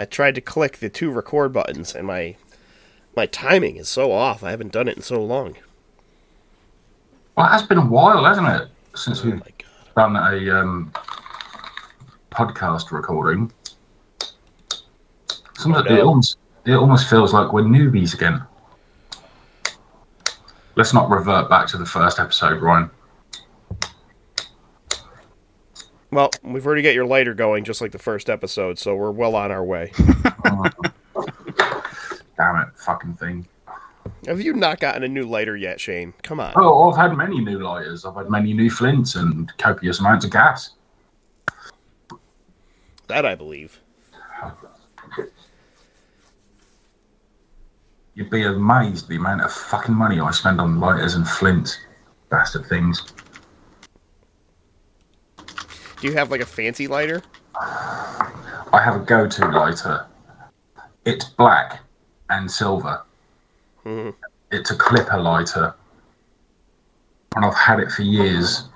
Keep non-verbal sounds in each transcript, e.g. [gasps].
I tried to click the two record buttons, and my my timing is so off. I haven't done it in so long. Well, it has been a while, hasn't it, since Oh we've done a um, podcast recording. Sometimes Oh, it almost it almost feels like we're newbies again. Let's not revert back to the first episode, Ryan. Well, we've already got your lighter going, just like the first episode, so we're well on our way. [laughs] Damn it, fucking thing. Have you not gotten a new lighter yet, Shane? Come on. Oh, I've had many new lighters. I've had many new flints and copious amounts of gas. That I believe. You'd be amazed the amount of fucking money I spend on lighters and flints. Bastard things. Do you have like a fancy lighter? I have a go-to lighter. It's black and silver. Mhm. It's a clipper lighter, and I've had it for years.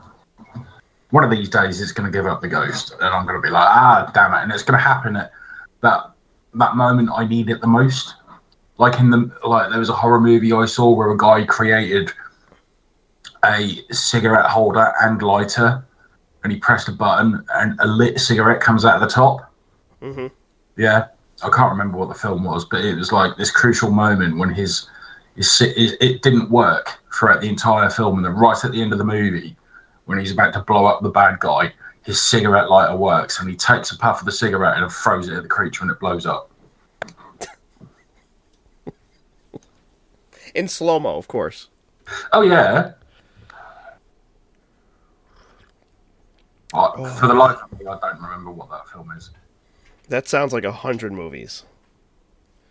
One of these days, it's going to give up the ghost, and I'm going to be like, ah, damn it! And it's going to happen at that that moment I need it the most. Like in the like, there was a horror movie I saw where a guy created a cigarette holder and lighter, and he pressed a button, and a lit cigarette comes out of the top. Mm-hmm. Yeah, I can't remember what the film was, but it was like this crucial moment when his, his it, it didn't work throughout the entire film, and then right at the end of the movie, when he's about to blow up the bad guy, his cigarette lighter works, and he takes a puff of the cigarette and throws it at the creature, and it blows up. [laughs] In slow mo, of course. Oh yeah. I, For the life of me, I don't remember what that film is. That sounds like a hundred movies.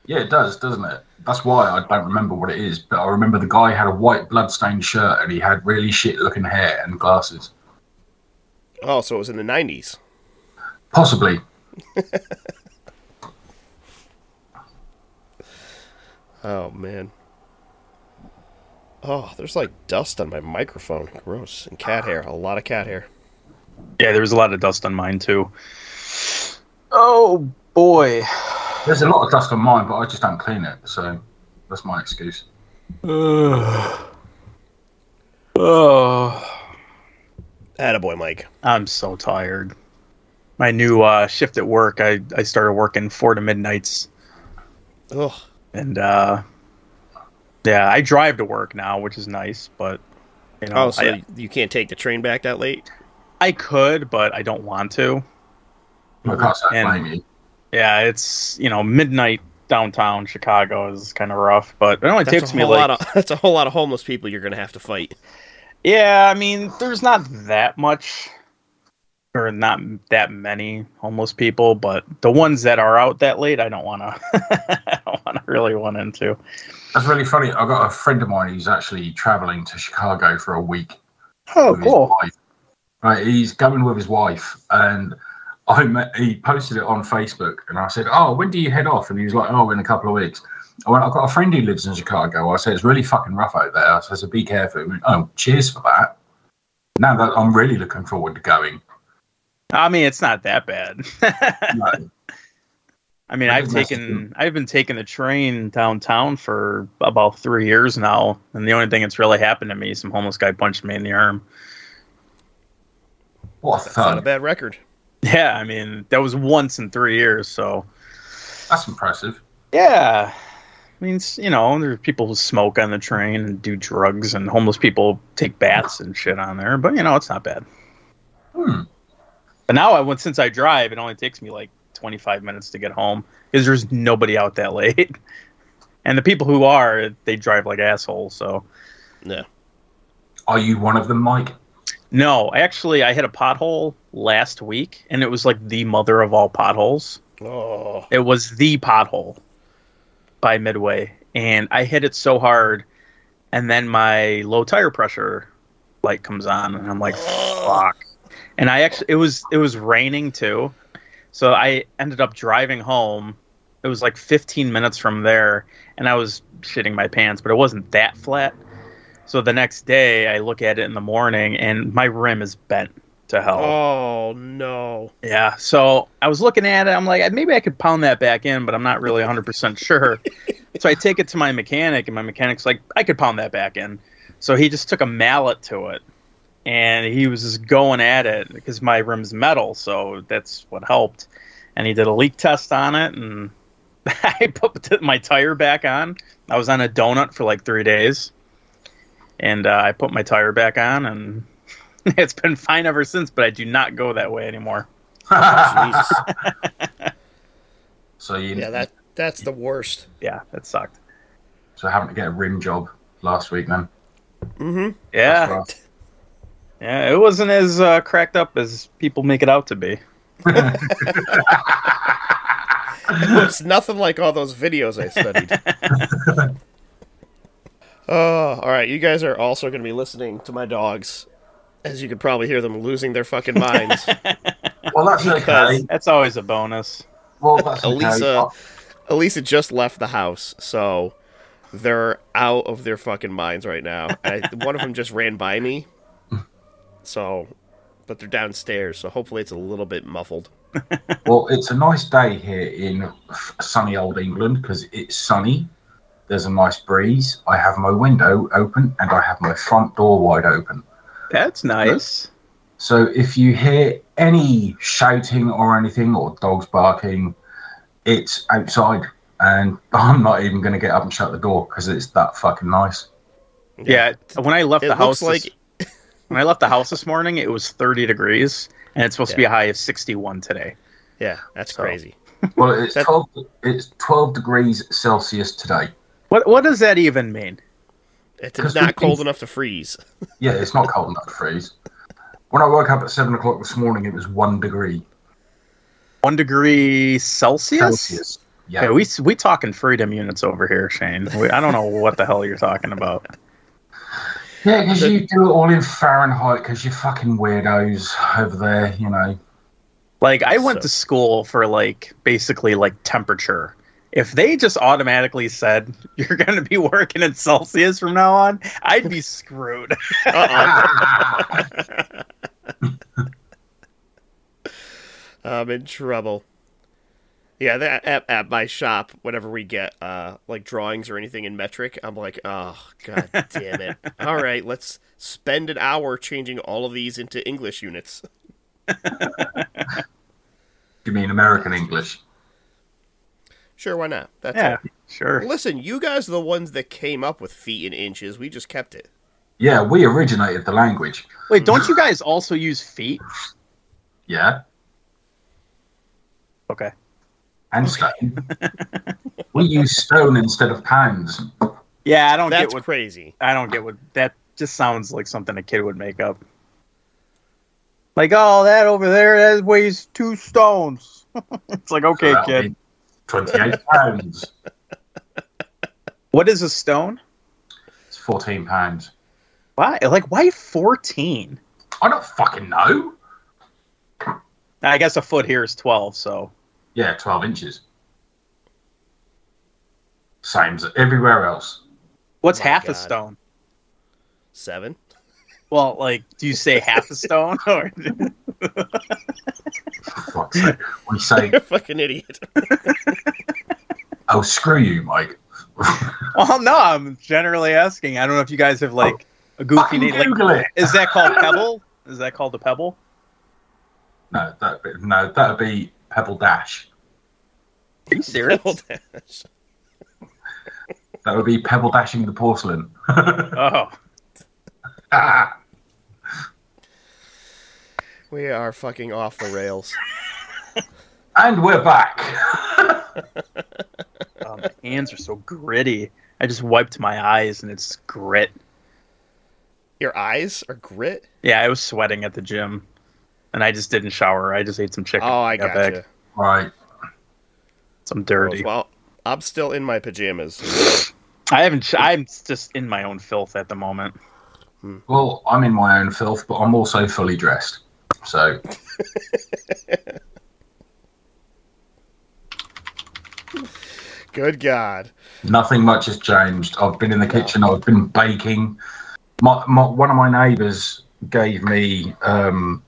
Yeah, it does, doesn't it? That's why I don't remember what it is, but I remember the guy had a white bloodstained shirt and he had really shit looking hair and glasses. Oh, so it was in the nineties. Possibly. [laughs] Oh man. Oh, there's like dust on my microphone. Gross. And cat hair. A lot of cat hair. Yeah, there was a lot of dust on mine too. Oh boy. There's a lot of dust on mine, but I just don't clean it, so that's my excuse. Ugh. [sighs] oh, Attaboy, Mike. I'm so tired. My new uh, shift at work, I, I started working four to midnights, Ugh. and uh, yeah, I drive to work now, which is nice. But you know, Oh, so I, you can't take the train back that late? I could, but I don't want to. I can't say I And- blame you. Yeah, it's you know midnight downtown Chicago is kind of rough, but it only That's takes a me whole like lot of [laughs] that's a whole lot of homeless people you're gonna have to fight. Yeah, I mean, there's not that much, or not that many homeless people, but the ones that are out that late, I don't want to. [laughs] I don't want to really run into. That's really funny. I've got a friend of mine who's actually travelling to Chicago for a week Oh, with his wife. Right, he's going with his wife, and I met, he posted it on Facebook, and I said, "Oh, when do you head off?" And he was like, "Oh, in a couple of weeks." I went, "I've got a friend who lives in Chicago." I said, "It's really fucking rough out there." I said, "So be careful." Went, oh, cheers for that. Now that I'm really looking forward to going. I mean, it's not that bad. [laughs] No, I mean, I've taken I've been taking the train downtown for about three years now, and the only thing that's really happened to me, is some homeless guy punched me in the arm. What a That's not a bad record. Yeah, I mean, that was once in three years, so. That's impressive. Yeah. I mean, you know, there's people who smoke on the train and do drugs, and homeless people take baths and shit on there. But you know, it's not bad. Hmm. But now, I went since I drive, it only takes me like 25 minutes to get home because there's nobody out that [laughs] late. And the people who are, they drive like assholes. So Yeah. Are you one of them, Mike? No, actually, I hit a pothole last week, and it was like the mother of all potholes. Oh. It was the pothole by Midway, and I hit it so hard, and then my low tire pressure light comes on, and I'm like, "Fuck!" And I actually, it was it was raining too, so I ended up driving home. It was like 15 minutes from there, and I was shitting my pants, but it wasn't that flat. So the next day, I look at it in the morning, and my rim is bent. to hell. Oh no. Yeah, so I was looking at it. I'm like, maybe I could pound that back in, but I'm not really 100% sure. [laughs] so I take it to my mechanic, and my mechanic's like, I could pound that back in. So he just took a mallet to it, and he was just going at it because my rim's metal, so that's what helped. And he did a leak test on it, and [laughs] I put my tire back on. I was on a donut for like three days, and uh, I put my tire back on, and [laughs] it's been fine ever since. But I do not go that way anymore. Jesus. [laughs] so you Yeah, that that's the worst. Yeah, that sucked. so having to get a rim job last week then. Mm-hmm. Yeah, yeah, it wasn't as uh, cracked up as people make it out to be. [laughs] It's nothing like all those videos I studied. Oh, all right. You guys are also going to be listening to my dogs, as you could probably hear them losing their fucking minds. [laughs] Well, that's okay. Because- That's always a bonus. Well, that's okay. Elisa, Elisa just left the house, so they're out of their fucking minds right now. I, one of them just ran by me, so, but they're downstairs, so hopefully it's a little bit muffled. Well, it's a nice day here in sunny old England because it's sunny. There's a nice breeze. I have my window open and I have my front door wide open. That's nice. So if you hear any shouting or anything or dogs barking, it's outside. And [laughs] I'm not even going to get up and shut the door because it's that fucking nice. Yeah, when I left It the house, looks this- like [laughs] when I left the house this morning, it was 30 degrees, and it's supposed to be a high of 61 today. yeah, that's So- crazy. Well, it's That- 12, it's 12 degrees Celsius today. What what does that even mean? It's not cold enough to freeze. [laughs] Yeah, it's not cold enough to freeze. When I woke up at 7 o'clock this morning, it was 1 degree One degree Celsius. Celsius. Yeah. Okay, we we talking freedom units over here, Shane. We, I don't know what the hell you're talking about. Yeah, because you do it all in Fahrenheit because you're fucking weirdos over there, you know. Like I went So- to school for like basically like temperature. If they just automatically said [laughs] you're going to be working in Celsius from now on, I'd be screwed. [laughs] I'm in trouble. Yeah, that, at, at my shop, whenever we get uh, like drawings or anything in metric, I'm like, oh god damn it! [laughs] All right, let's spend an hour changing all of these into English units. You mean American English? Sure, why not? That's yeah, it. sure. Listen, you guys are the ones that came up with feet and inches. We just kept it. Yeah, we originated the language. Wait, don't you guys also use feet? Yeah, Okay. and stone. we use stone instead of pounds. Yeah, I don't That's get what crazy. I don't get what that just sounds like something a kid would make up. Like, oh, that over there that weighs two stones. [laughs] it's like, okay, So that'll kid. Be 28 [laughs] pounds. What is a stone? It's 14 pounds. Why? Like, why fourteen? I don't fucking know. I guess a foot here is twelve. So Yeah, 12 inches. Same as everywhere else. what's Oh my half a stone? Seven. Well, like, do you say half a stone or? [laughs] For fuck's sake. We [laughs] say, You're a fucking idiot. [laughs] oh, screw you, Mike. [laughs] well, no, I'm generally asking. I don't know if you guys have like a goofy Fucking name. Like, Google it. is that called pebble? Is that called a pebble? No, that be, no, that'd be Pebble Dash. Are you serious? That would be Pebble Dashing the porcelain. oh, Ah, we are fucking off the rails. And we're back. [laughs] oh, my hands are so gritty. I just wiped my eyes and it's grit. Your eyes are grit. Yeah, I was sweating at the gym, and I just didn't shower. I just ate some chicken. Oh, I got got back. right. Some dirty. Well, I'm still in my pajamas. I haven't. sh- I'm just in my own filth at the moment. Hmm. Well, I'm in my own filth, but I'm also fully dressed. So, [laughs] Good God. nothing much has changed. I've been in the kitchen, I've been baking. My, my, one of my neighbours gave me um,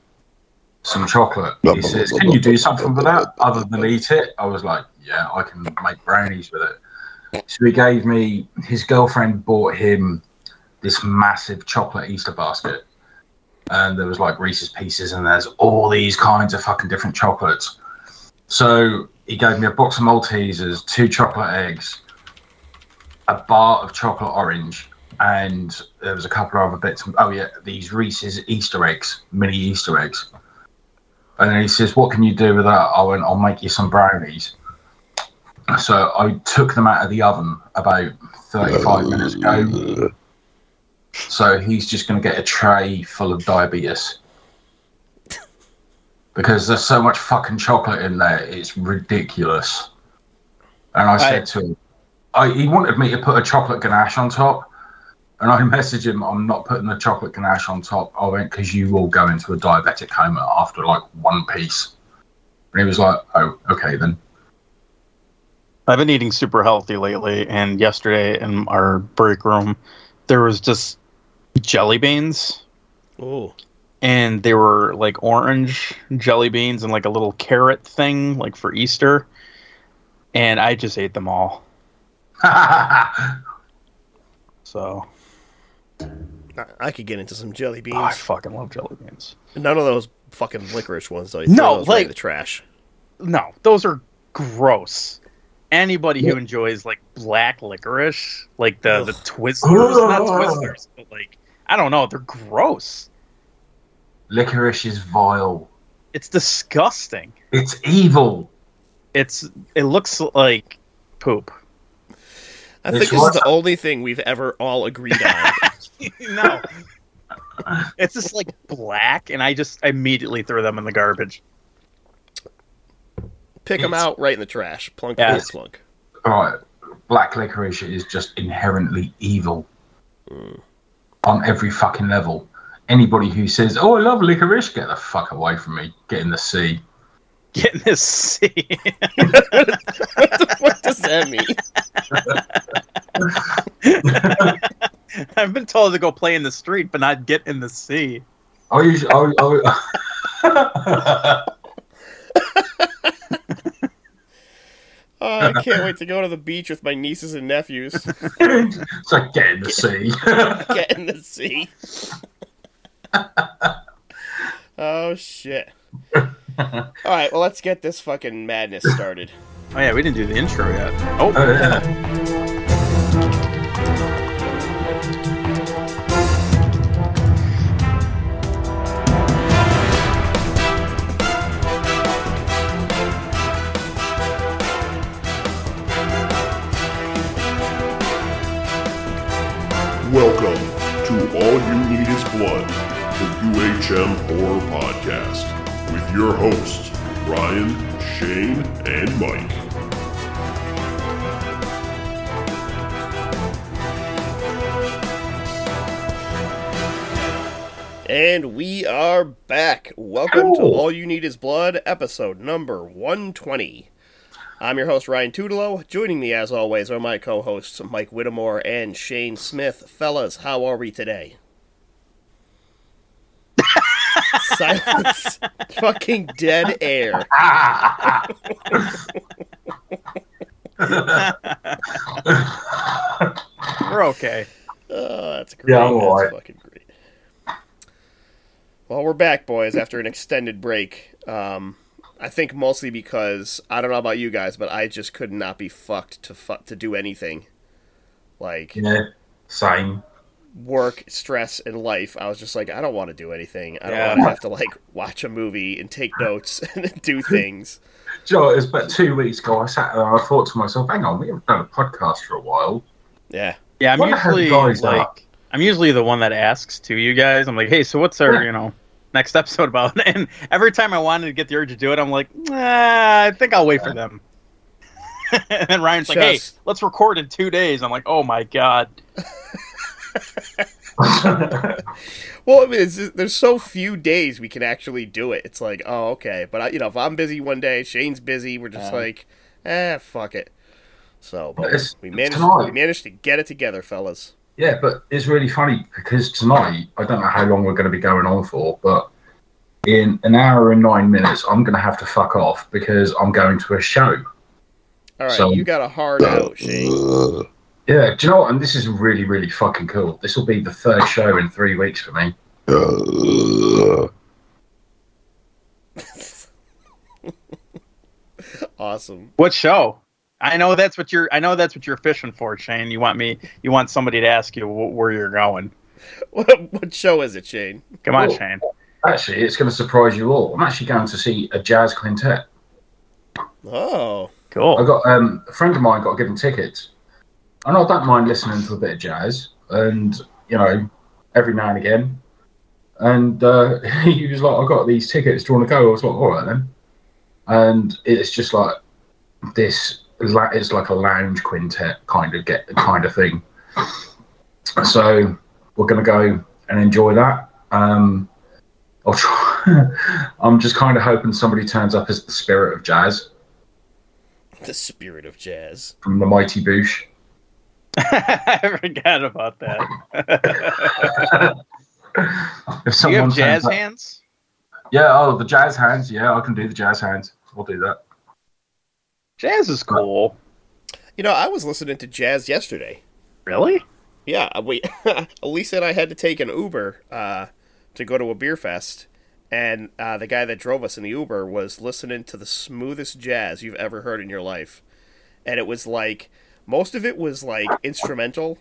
some chocolate. He says, "Can you do something with that other than eat it?" I was like, "Yeah, I can make brownies with it." So he gave me. His girlfriend bought him this massive chocolate Easter basket, and there was like Reese's Pieces, and there's all these kinds of fucking different chocolates. So he gave me a box of Maltesers, two chocolate eggs, a bar of chocolate orange, and there was a couple of other bits. Oh yeah, these Reese's Easter eggs, mini Easter eggs. And then he says, "What can you do with that?" I went, "I'll make you some brownies." So I took them out of the oven about thirty-five minutes ago. Uh. So he's just going to get a tray full of diabetes because there's so much fucking chocolate in there. It's ridiculous. And I said I- to him, I, he wanted me to put a chocolate ganache on top. And I [laughs] messaged him, I'm not putting the chocolate ganache on top. I went, because you will go into a diabetic coma after like one piece. And he was like, oh, okay then. I've been eating super healthy lately, and yesterday in our break room, there was just jelly beans, Ooh. And they were like orange jelly beans and like a little carrot thing, like for Easter. And I just ate them all. [laughs] So I, I could get into some jelly beans. oh, I fucking love jelly beans. None of those fucking licorice ones, though. You No, throw those right in like- the trash. No, those are gross. Anybody who enjoys like black licorice, like the the Twizzlers, not Twizzlers, but like I don't know, they're gross. Licorice is vile. It's disgusting. It's evil. It's it looks like poop. I think this is the what- only thing we've ever all agreed on. [laughs] no. It's just like black, and I just immediately throw them in the garbage. Pick them out right in the trash. Plunk, Yeah. plunk, plunk. All right. Black licorice is just inherently evil hmm. on every fucking level. Anybody who says, "Oh, I love licorice," get the fuck away from me. Get in the sea. Get in the sea. what does that mean? [laughs] I've been told to go play in the street, but not get in the sea. I usually, I, I, Oh, I can't wait to go to the beach with my nieces and nephews. [laughs] it's like get in the sea. [laughs] Get in the sea. [laughs] oh shit. All right, well let's get this fucking madness started. Oh yeah, we didn't do the intro yet. Oh, Oh, yeah. Welcome to All You Need Is Blood, the UHM Horror Podcast, with your hosts, Ryan, Shane, and Mike. And we are back. Welcome to All You Need Is Blood, episode number 120. I'm your host, Ryan Tudelo. Joining me, as always, are my co hosts, Mike Whittemore and Shane Smith. Fellas, how are we today? Silence. Fucking dead air. we're okay. Oh, that's great. Yeah, I'm that's alright. fucking great. Well, we're back, boys, after an extended break. Um, I think mostly because I don't know about you guys, but I just could not be fucked to fu- to do anything. Like yeah. Same. Work, stress, and life. I was just like, I don't want to do anything. I don't Yeah. want to have to like watch a movie and take notes [laughs] and do [laughs] things. Do you know, it was about two weeks ago. I sat there and I thought to myself, "Hang on, we haven't done a podcast for a while." Yeah. Yeah, I'm What usually guys like are? I'm usually the one that asks to you guys. I'm like, hey, so what's our Yeah. you know next episode about? [laughs] And every time I wanted to get the urge to do it, I'm like, nah, I think I'll wait for them. and then Ryan's like, hey, let's record in two days. I'm like, oh my god. [laughs] Well, I mean, it's just- there's so few days we can actually do it. It's like, oh, okay. But I, you know, if I'm busy one day, Shane's busy, we're just Yeah. like, eh, fuck it. So, but It's- we managed. tonight. We managed to get it together, fellas. Yeah, but it's really funny because tonight I don't know how long we're going to be going on for, but in an hour and nine minutes, I'm going to have to fuck off because I'm going to a show. All right, So- you got a hard out, Shane. Yeah, do you know what? And this is really, really fucking cool. This will be the third show in three weeks for me. [laughs] Awesome. What show? I know that's what you're. I know that's what you're fishing for, Shane. You want me. You want somebody to ask you wh- where you're going. [laughs] What, what show is it, Shane? Come on, Cool. Shane. Actually, it's going to surprise you all. I'm actually going to see a jazz quintet. Oh, cool! I Cool. got um, a friend of mine got given tickets, and I don't mind listening to a bit of jazz, and you know, every now and again. And uh, [laughs] he was like, "I got these tickets. Do you want to go?" I was like, "All right then." And it's just like this. It's like a lounge quintet kind of get kind of thing. So we're gonna go and enjoy that. Um, I'll try. [laughs] I'm just kind of hoping somebody turns up as the spirit of jazz the spirit of jazz. from the Mighty Boosh. [laughs] I forgot about that. [laughs] If Do you have jazz turns up- hands? Yeah, oh, the jazz hands. Yeah, I can do the jazz hands. I'll do that. Jazz is cool. You know, I was listening to jazz yesterday. Really? Yeah, we [laughs] Elisa and I had to take an Uber uh, to go to a beer fest, and uh, the guy that drove us in the Uber was listening to the smoothest jazz you've ever heard in your life, and it was like most of it was like instrumental,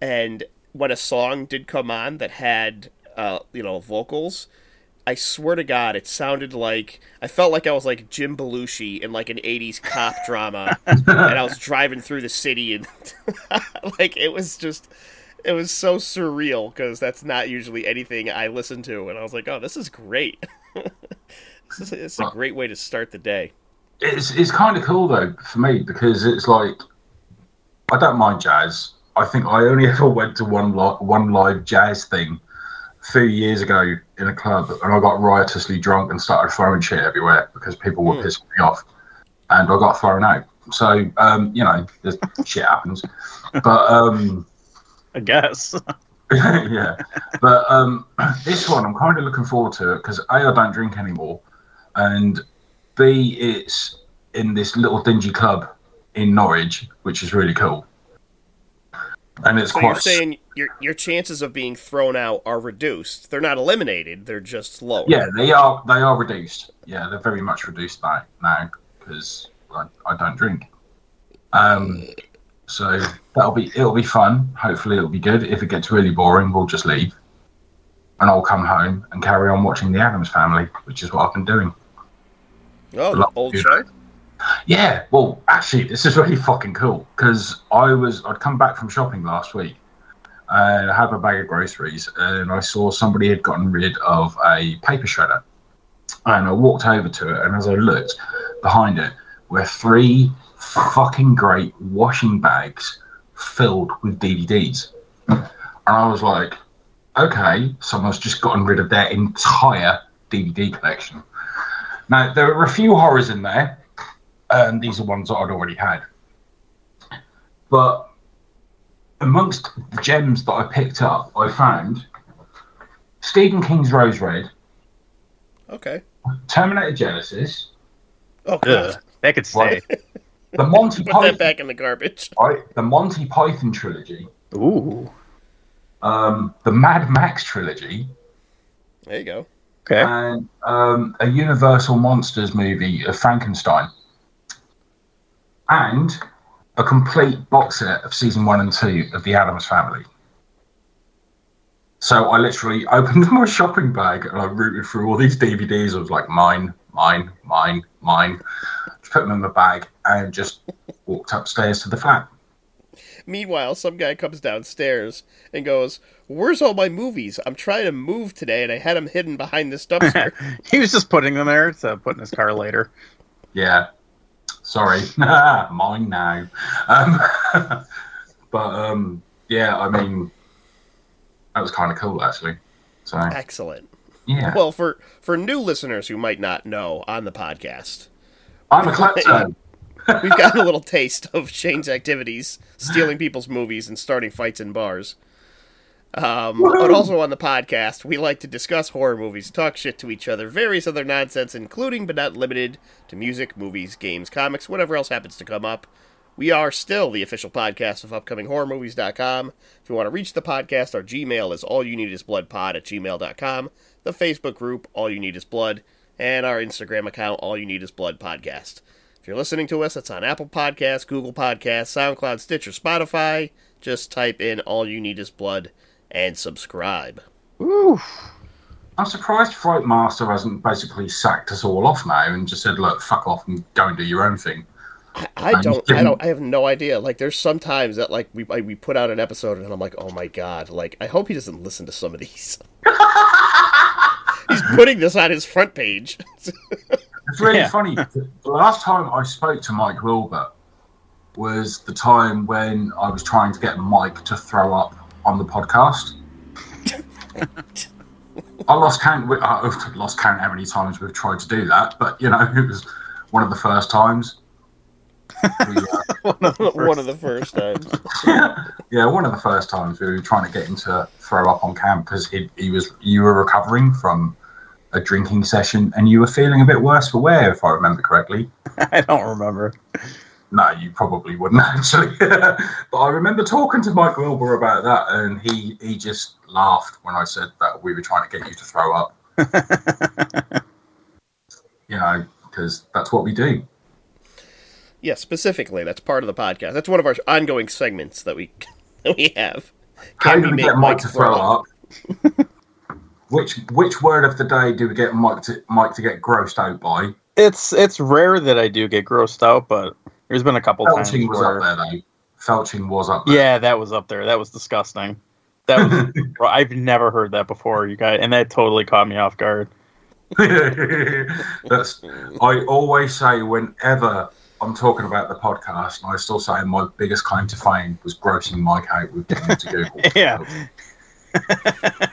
and when a song did come on that had uh, you know vocals. I swear to God, it sounded like I felt like I was like Jim Belushi in like an '80s cop drama, [laughs] and I was driving through the city, and [laughs] like it was just, it was so surreal because that's not usually anything I listen to, and I was like, oh, this is great. [laughs] this is it's a great way to start the day. It's it's kind of cool though for me because it's like I don't mind jazz. I think I only [laughs] ever went to one li- one live jazz thing a few years ago in a club, and I got riotously drunk and started throwing shit everywhere because people were Hmm. pissing me off, and I got thrown out. So um, you know, [laughs] shit happens, but. um I guess. [laughs] yeah, but um, [clears throat] this one I'm kind of looking forward to it because a I don't drink anymore, and b it's in this little dingy club in Norwich, which is really cool. And it's So quite you're saying your your chances of being thrown out are reduced? They're not eliminated; they're just lower. yeah, they are they are reduced. Yeah, they're very much reduced by now because I, I don't drink. Um, so that'll be it'll be fun. Hopefully, it'll be good. If it gets really boring, we'll just leave, and I'll come home and carry on watching The Addams Family, which is what I've been doing. Oh, the old show. Yeah, well, actually, this is really fucking cool because I was I'd come back from shopping last week and I had a bag of groceries and I saw somebody had gotten rid of a paper shredder. And I walked over to it and as I looked behind it were three fucking great washing bags filled with DVDs and I was like, okay, someone's just gotten rid of their entire DVD collection. Now there were a few horrors in there and these are ones that I'd already had. But amongst the gems that I picked up, I found Stephen King's Rose Red, Okay. Terminator Genisys, Oh, Ugh, that could stay. the Monty [laughs] Put that Python, back in the garbage. right, the Monty Python trilogy, Ooh. um, the Mad Max trilogy, There you go. Okay. and um, a Universal Monsters movie of Frankenstein, and a complete box set of season one and two of The Addams Family. So I literally [laughs] opened my shopping bag and I rooted through all these DVDs. I was like, mine, mine, mine, mine. Just put them in my bag and just walked upstairs to the flat. Meanwhile, some guy comes downstairs and goes, "Where's all my movies? I'm trying to move today, and I had them hidden behind this [laughs] dumpster." he was just putting them there to put in his car later. Yeah. Sorry. [laughs] Mine now. Um, [laughs] but um, yeah, I mean, that was kind of cool actually. So Excellent. yeah, Well, for for new listeners who might not know on the podcast, I'm a klepto. [laughs] we've gotten a little taste of Shane's activities, stealing people's movies and starting fights in bars. Um, but also on the podcast, we like to discuss horror movies, talk shit to each other, various other nonsense, including but not limited to music, movies, games, comics, whatever else happens to come up. We are still the official podcast of upcominghorrormovies.com. If you want to reach the podcast, our Gmail is all you need is bloodpod at gmail.com. The Facebook group, all you need is blood, and our Instagram account, all you need is blood podcast. If you're listening to us, it's on Apple Podcasts, Google Podcasts, SoundCloud, Stitcher, Spotify. Just type in all you need is blood and subscribe. Ooh. I'm surprised Fright Master hasn't basically sacked us all off now and just said, "Look, fuck off and go and do your own thing." I, I don't, I don't, I have no idea. Like, there's sometimes that like we I, we put out an episode and I'm like, oh my god, like I hope he doesn't listen to some of these. [laughs] He's putting this on his front page. [laughs] It's really Yeah. funny. The last time I spoke to Mike Wilbur was the time when I was trying to get Mike to throw up on the podcast. I lost count. I've lost count how many times we've tried to do that, but you know, it was one of the first times. We, uh, [laughs] One of the first times. [laughs] yeah, one of the first times we were trying to get him to throw up on camp because he, he was you were recovering from a drinking session and you were feeling a bit worse for wear, if I remember correctly. [laughs] I don't remember. No, you probably wouldn't [laughs] actually. but I remember talking to Mike Wilbur about that, and he he just laughed when I said that we were trying to get you to throw up. [laughs] you know, because that's what we do. Yeah, specifically, that's part of the podcast. That's one of our ongoing segments that we [laughs] that we have. How Can do we we get Mike Mike to throw up? which which word of the day do we get Mike to Mike to get grossed out by? It's it's rare that I do get grossed out, but there's been a couple times Felching was where up there though. Felching was up there. yeah, that was up there. That was disgusting. That was [laughs] I've never heard that before, you guys, and that totally caught me off guard. [laughs] That's I always say whenever I'm talking about the podcast, and I still say my biggest claim to fame was grossing Mike out with getting him to Google. [laughs] Yeah.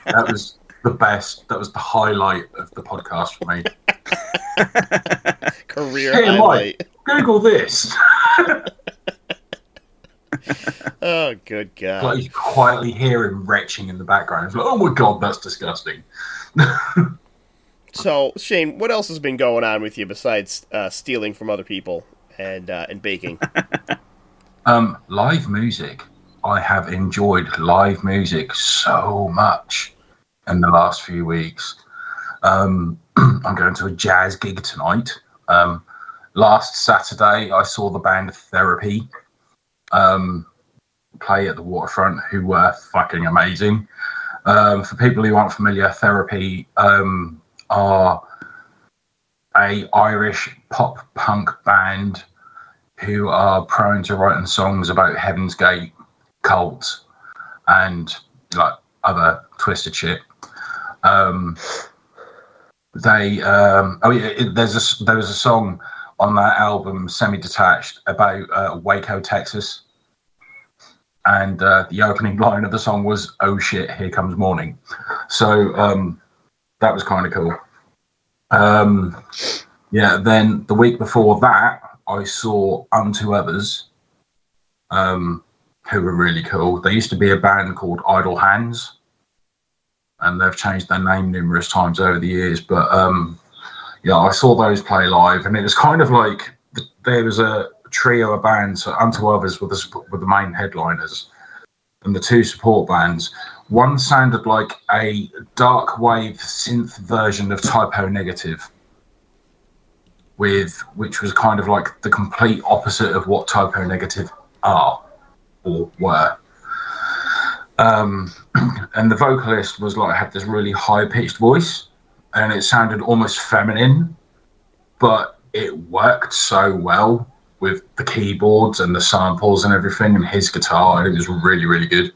that was the best. That was the highlight of the podcast for me. Career Hey, Mike. Google this. [laughs] Oh, good God. like you quietly hear him retching in the background. It's like, oh my god, that's disgusting. So, Shane, what else has been going on with you besides uh, stealing from other people and uh, and baking? [laughs] Um, live music. I have enjoyed live music so much in the last few weeks. Um, [clears throat] I'm going to a jazz gig tonight. Um, last Saturday, I saw the band Therapy um, play at the waterfront, who were fucking amazing. Um, for people who aren't familiar, Therapy um, are a Irish pop punk band who are prone to writing songs about Heaven's Gate cults and like other twisted shit. Um, they um, oh yeah, it, there's a there was a song on that album, Semi Detached, about uh, Waco, Texas, and uh, the opening [laughs] line of the song was "Oh shit, here comes morning." So um, that was kind of cool. Um, yeah, then the week before that, I saw Unto Others, um, who were really cool. They used to be a band called Idle Hands, and they've changed their name numerous times over the years. But um, yeah, I saw those play live, and it was kind of like there was a trio of bands. Unto Others were the, were the main headliners, and the two support bands. One sounded like a dark wave synth version of Type O Negative with which was kind of like the complete opposite of what Type O Negative are or were. Um, [clears throat] and the vocalist was like had this really high pitched voice, and it sounded almost feminine, but it worked so well with the keyboards and the samples and everything, and his guitar. It was really really good.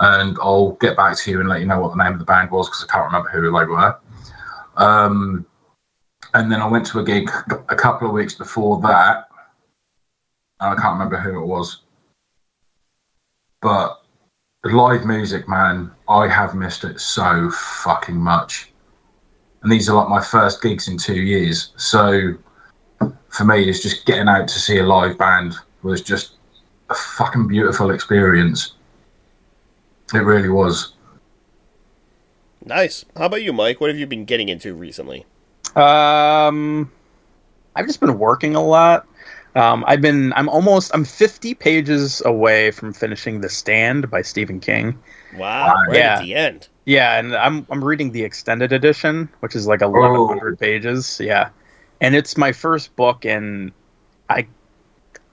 And I'll get back to you and let you know what the name of the band was because I can't remember who they were. Um, and then I went to a gig a couple of weeks before that. And I can't remember who it was. But live music, man, I have missed it so fucking much. And these are like my first gigs in two years. So for me, it's just getting out to see a live band was just a fucking beautiful experience. It really was. Nice. How about you, Mike? What have you been getting into recently? Um, I've just been working a lot. Um, I've been I'm almost I'm 50 pages away from finishing The Stand by Stephen King. Wow, right Yeah. at the end. Yeah, and I'm I'm reading the extended edition, which is like 1100 pages. Yeah. And it's my first book in I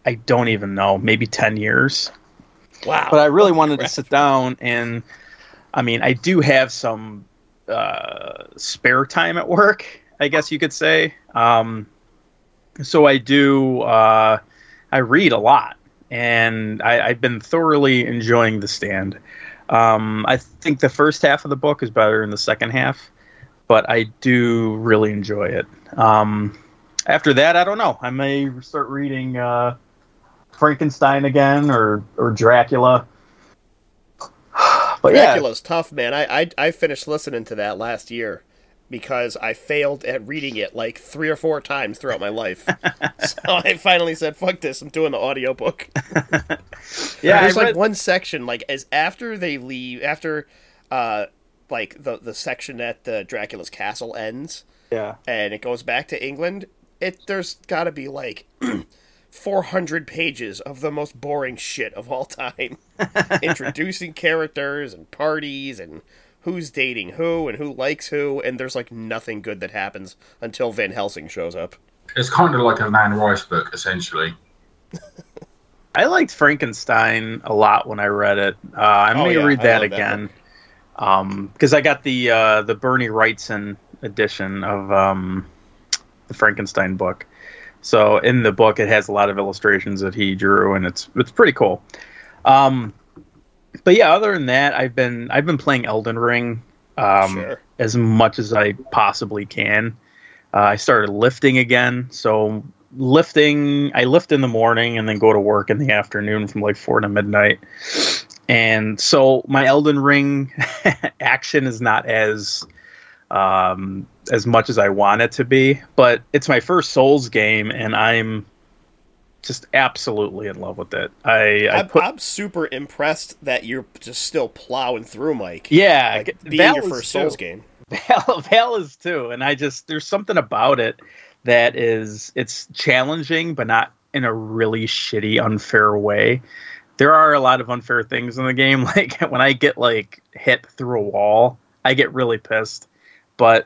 I don't even know, maybe 10 years. Wow. But I really wanted crap. to sit down and I mean, I do have some uh, spare time at work, I guess you could say. Um, so I do uh, I read a lot and I, I've been thoroughly enjoying the stand. Um, I think the first half of the book is better than the second half, but I do really enjoy it. Um, after that, I don't know. I may start reading uh, Frankenstein again or or Dracula. [sighs] But yeah, Dracula's tough, man. I, I I finished listening to that last year because I failed at reading it like three or four times throughout my life. [laughs] so I finally said, "Fuck this! I'm doing the audiobook." [laughs] yeah, There's like one section, like as after they leave, after uh, like the the section at the Dracula's castle ends, yeah. and it goes back to England. It there's got to be like [clears throat] 400 pages of the most boring shit of all time, [laughs] introducing characters and parties and who's dating who and who likes who, and there's like nothing good that happens until Van Helsing shows up. It's kind of like a Anne Rice book, essentially. [laughs] I liked Frankenstein a lot when I read it. Uh, I Oh, may yeah, read that again because I got the uh, the Bernie Wrightson edition of um, the Frankenstein book. So in the book, it has a lot of illustrations that he drew, and it's it's pretty cool. Um, but yeah, other than that, I've been I've been playing Elden Ring um, Sure. as much as I possibly can. Uh, I started lifting again, so lifting I lift in the morning and then go to work in the afternoon from like four to midnight. And so my Elden Ring [laughs] action is not as um, as much as I want it to be, but it's my first Souls game, and I'm just absolutely in love with it. I, I I'm, put I'm super impressed that you're just still plowing through, Mike. yeah, Like, being Val your first too. Souls game. [laughs] Val, Val is too, and I just there's something about it that is it's challenging, but not in a really shitty, unfair way. There are a lot of unfair things in the game. [laughs] Like when I get like hit through a wall, I get really pissed. But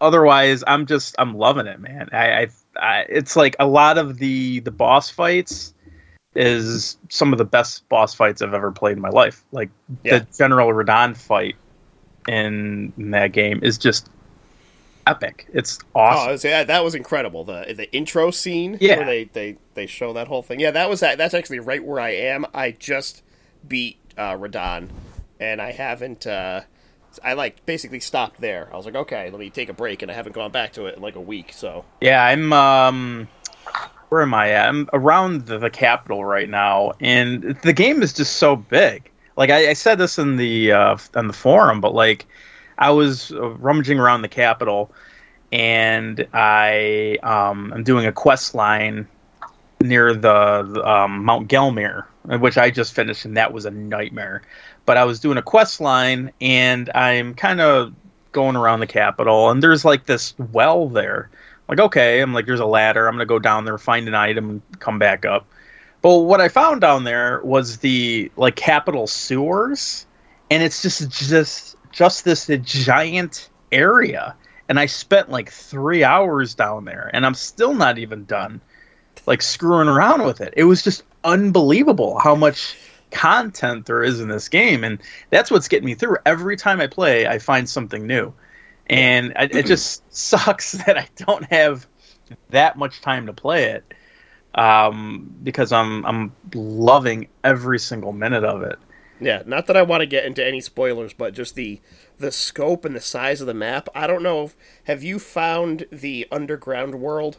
otherwise, I'm just I'm loving it, man. I, I, I it's like a lot of the the boss fights is some of the best boss fights I've ever played in my life. Like Yeah. the General Radahn fight in, in that game is just epic. It's Oh, awesome. Was- yeah, that was incredible. The the intro scene Yeah. where they, they, they show that whole thing. Yeah, that was that. That's actually right where I am. I just beat uh, Radahn, and I haven't. Uh, I like basically stopped there. I was like, okay, let me take a break, and I haven't gone back to it in like a week. So Yeah, I'm um where am I at? I'm around the, the capital right now and the game is just so big. Like I, I said this in the uh on the forum, but like I was rummaging around the capital and I um I'm doing a quest line near the, the um, Mount Gelmir, which I just finished, and that was a nightmare. But I was doing a quest line, and I'm kind of going around the capital, and there's like this well there. Like, okay, I'm like, there's a ladder. I'm gonna go down there, find an item, and come back up. But what I found down there was the like capital sewers, and it's just just just this giant area. And I spent like three hours down there, and I'm still not even done like screwing around with it. It was just unbelievable how much content there is in this game, and that's what's getting me through. Every time I play, I find something new, and I, it just [laughs] sucks that I don't have that much time to play it um, because I'm I'm loving every single minute of it. yeah, not that I want to get into any spoilers, but just the the scope and the size of the map. I don't know. If, have you found the underground world?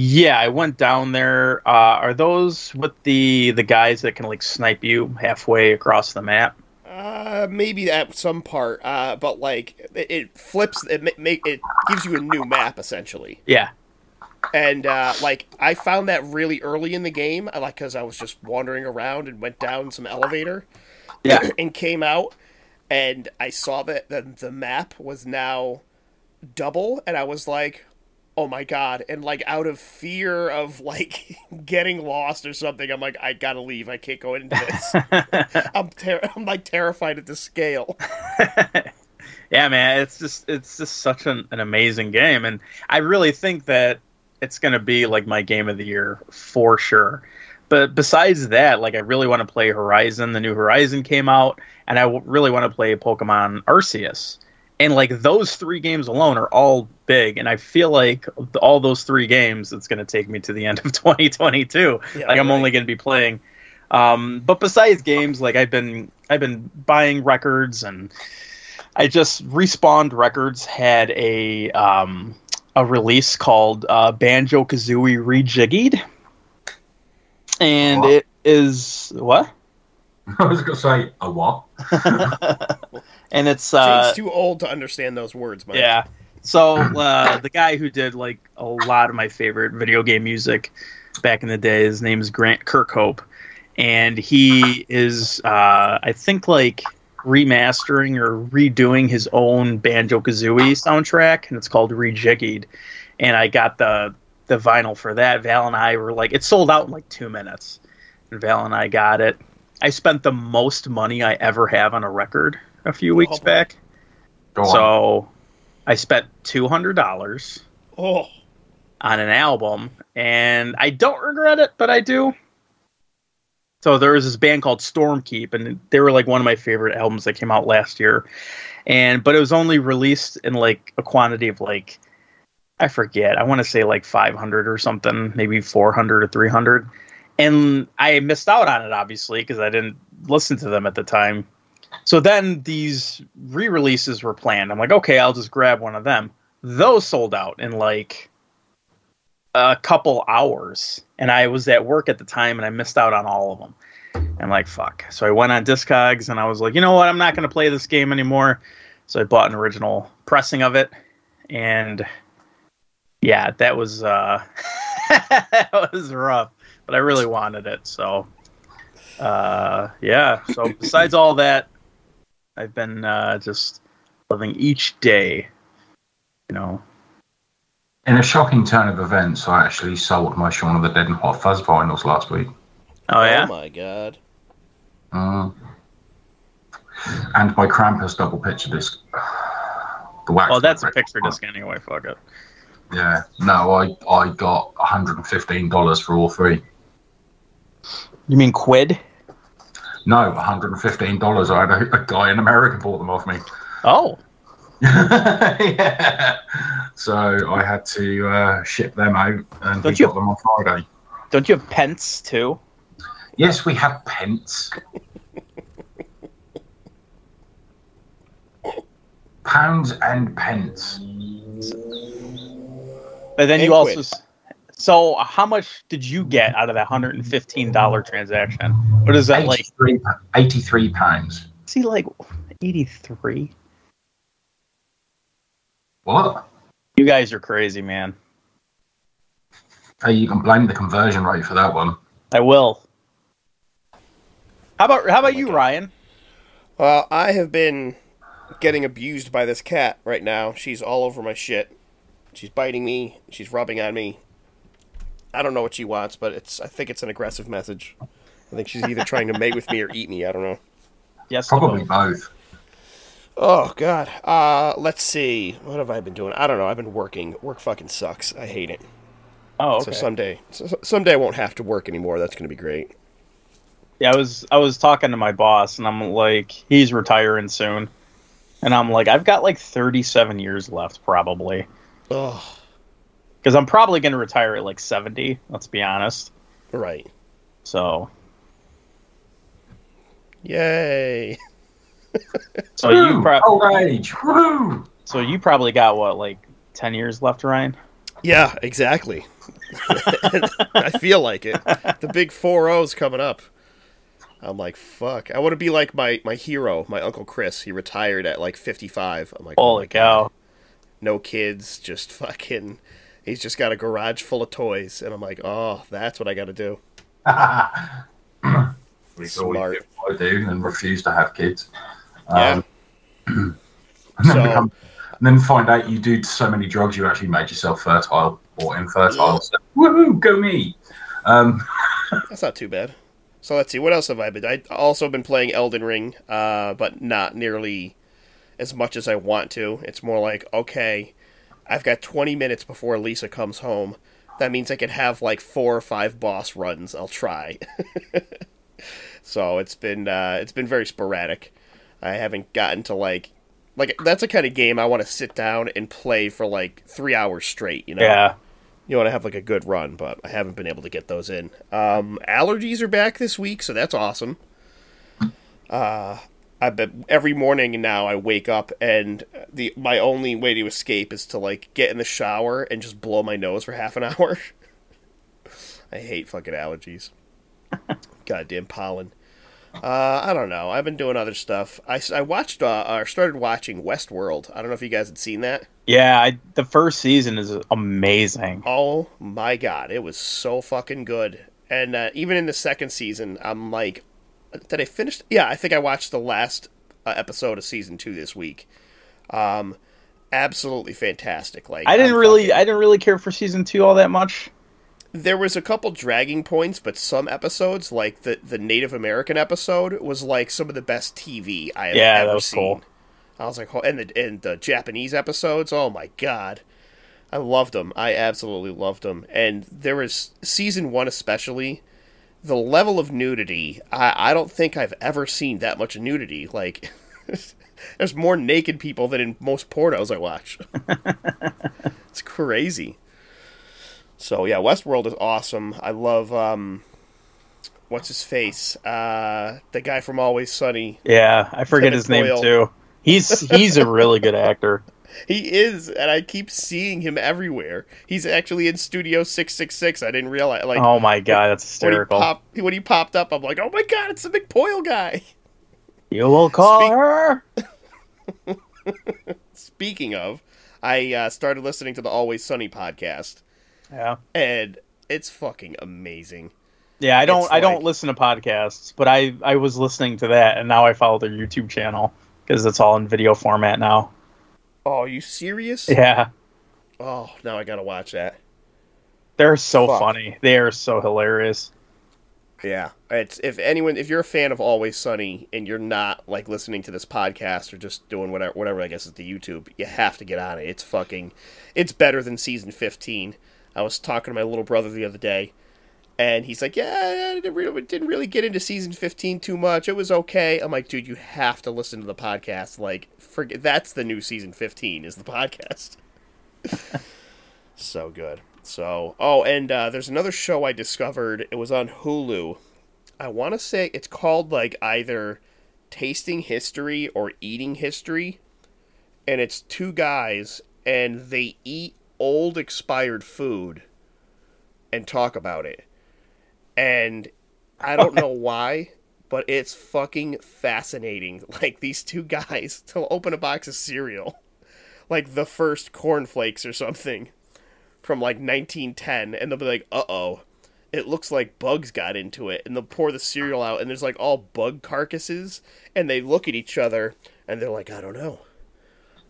Yeah, I went down there. Uh, are those with the the guys that can like snipe you halfway across the map? Uh, maybe at some part. Uh, but like it, it flips. It make it gives you a new map essentially. Yeah, And uh, like I found that really early in the game, like because I was just wandering around and went down some elevator yeah. [clears throat] and came out, and I saw that the, the map was now double, and I was like, "Oh my god!" And like out of fear of like [laughs] getting lost or something, I'm like, "I gotta leave. I can't go into this." [laughs] I'm ter- I'm like terrified at the scale. [laughs] yeah, man, it's just it's just such an, an amazing game, and I really think that it's gonna be like my game of the year for sure. But besides that, like I really want to play Horizon. The new Horizon came out, and I w- really want to play Pokemon Arceus. And like those three games alone are all big, and I feel like all those three games, it's going to take me to the end of [laughs] 2022. Yeah, like I'm right. only going to be playing. Um, but besides games, like I've been I've been buying records, and I just respawned records had a um, a release called uh, Banjo Kazooie Re-Jiggyed, and What? it is what? [laughs] I was gonna say a what? [laughs] and it's uh, too old to understand those words, Mike. Yeah. So uh, the guy who did like a lot of my favorite video game music back in the day, his name is Grant Kirkhope, and he is uh, I think like remastering or redoing his own Banjo Kazooie soundtrack, and it's called Re-Jiggyed. And I got the the vinyl for that. Val and I were like, it sold out in like two minutes, and Val and I got it. I spent the most money I ever have on a record a few weeks boy. back. Go on. So I spent two hundred dollars Oh, on an album, and I don't regret it, but I do. So there was this band called Stormkeep, and they were like one of my favorite albums that came out last year. And but it was only released in like a quantity of like I forget. I want to say like 500 or something, maybe 400 or 300. And I missed out on it obviously because I didn't listen to them at the time. So then these re-releases were planned. I'm like, okay, I'll just grab one of them. Those sold out in like a couple hours, and I was at work at the time, and I missed out on all of them. I'm like, fuck. So I went on Discogs, and I was like, you know what? I'm not going to play this game anymore. So I bought an original pressing of it, and yeah, that was uh, [laughs] that was rough, but I really wanted it. So uh, yeah. So besides all that, I've been uh, just living each day. You know, In a shocking turn of events, I actually sold my Shaun of the Dead and Hot Fuzz vinyls last week. oh yeah, Oh my god. Mm. And my Krampus double picture disc. The wax. well that's a picture disc anyway. Fuck it. Yeah. No, I I got $115 for all three. You mean quid? No, $115. I had a, a guy in America bought them off me. Oh, [laughs] yeah. So I had to uh, ship them out, and Don't we you- got them on Friday. don't you have pence too? Yes, we have pence. Pounds and pence. But then And you also. quid. S- So how much did you get out of that hundred and fifteen dollar transaction? What is that like? 83, 83 pounds. See, like eighty three. What? You guys are crazy, man. Hey, you can blame the conversion rate for that one. I will. How about how about you, Ryan? Well, I have been getting abused by this cat right now. She's all over my shit. She's biting me. She's rubbing on me. I don't know what she wants, but it's. I think it's an aggressive message. I think she's either trying to mate with me or eat me. I don't know. Yes, Probably both. Oh God. Uh, let's see. What have I been doing? I don't know. I've been working. Work fucking sucks. I hate it. Oh, okay. So someday, so someday I won't have to work anymore. That's gonna be great. Yeah, I was I was talking to my boss, and I'm like, he's retiring soon, and I'm like, I've got like 37 years left, probably, Oh, because I'm probably going to retire at like 70. Let's be honest. right. So, Yay. so you Woo! pro- old so you probably got what like 10 years left, Ryan? Yeah, exactly. [laughs] I feel like it. The big four O's coming up. I'm like, fuck. I want to be like my, my hero, my Uncle Chris. He retired at like 55. I'm like, oh Holy my God. cow! No kids, just fucking. He's just got a garage full of toys. And I'm like, oh, that's what I got to do. [laughs] We Smart. I do and refuse to have kids. Yeah. Um, [clears throat] and then, So- become, and then find out you do so many drugs you actually made yourself fertile or infertile. So, woohoo, go me! Um, [laughs] That's not too bad. So let's see, what else have I been? I also been playing Elden Ring, uh, but not nearly as much as I want to. It's more like, okay, I've got 20 minutes before Lisa comes home. That means I can have like four or five boss runs. I'll try. [laughs] so it's been uh, it's been very sporadic. I haven't gotten to like like that's a kind of game I want to sit down and play for like three hours straight. You know Yeah. you want to have like a good run, but I haven't been able to get those in. Um, allergies are back this week, so that's awesome. Uh, I bet every morning now I wake up and the my only way to escape is to like get in the shower and just blow my nose for half an [laughs] hour. I hate fucking allergies. [laughs] Goddamn pollen. Uh, I don't know. I've been doing other stuff. I, I watched uh, or started watching Westworld. I don't know if you guys had seen that. Yeah, I, the first season is amazing. Oh my god, it was so fucking good. And uh, even in the second season, I'm like, did I finish? Yeah, I think I watched the last uh, episode of season two this week. Um, absolutely fantastic. Like I didn't I'm really, fucking- I didn't really care for season two all that much. there was a couple dragging points, but some episodes, like the the Native American episode, was like some of the best TV I have Yeah, ever that was seen. cool. I was like, oh, and the and the Japanese episodes, oh my god, I loved them. I absolutely loved them. And there was season one especially, the level of nudity. I I don't think I've ever seen that much nudity. Like, [laughs] there's more naked people than in most pornos I watch. [laughs] it's crazy. So yeah, Westworld is awesome. I love um, what's his face? Uh, the guy from Always Sunny. Yeah, I forget Kevin his name too. He's he's a really good actor. [laughs] He is, and I keep seeing him everywhere. He's actually in Studio Six Six Six. I didn't realize. Like Oh my god, that's when he hysterical. popped when he popped up, I'm like, oh my god, it's the McPoyle guy. You will call Speak- her. [laughs] Speaking of, I uh, started listening to the Always Sunny podcast, Yeah, and it's fucking amazing. yeah. I don't It's I don't listen to podcasts, but I I was listening to that, and now I follow their YouTube channel because it's all in video format now. Oh, are you serious? Yeah, Oh, now I gotta watch that. they're so Fuck. funny. They are so hilarious. Yeah, it's if anyone if you're a fan of Always Sunny and you're not like listening to this podcast or just doing whatever whatever I guess is the YouTube, you have to get on it. It's fucking it's better than season 15. I was talking to my little brother the other day and he's like, "Yeah, I didn't really, get into season 15 too much. It was okay." I'm like, "Dude, you have to listen to the podcast. Like, forget that's the new season 15 is the podcast." [laughs] so good. So, oh, and uh, there's another show I discovered. It was on Hulu. I want to say it's called like either Tasting History or Eating History. And it's two guys and they eat old expired food and talk about it. And I don't know why, but it's fucking fascinating. [laughs] Like these two guys, [laughs] they'll open a box of cereal, like the first cornflakes or something from like 1910, and they'll be like, "Uh oh, it looks like bugs got into it," and they'll pour the cereal out, and there's like all bug carcasses, and they look at each other, and they're like, "I don't know,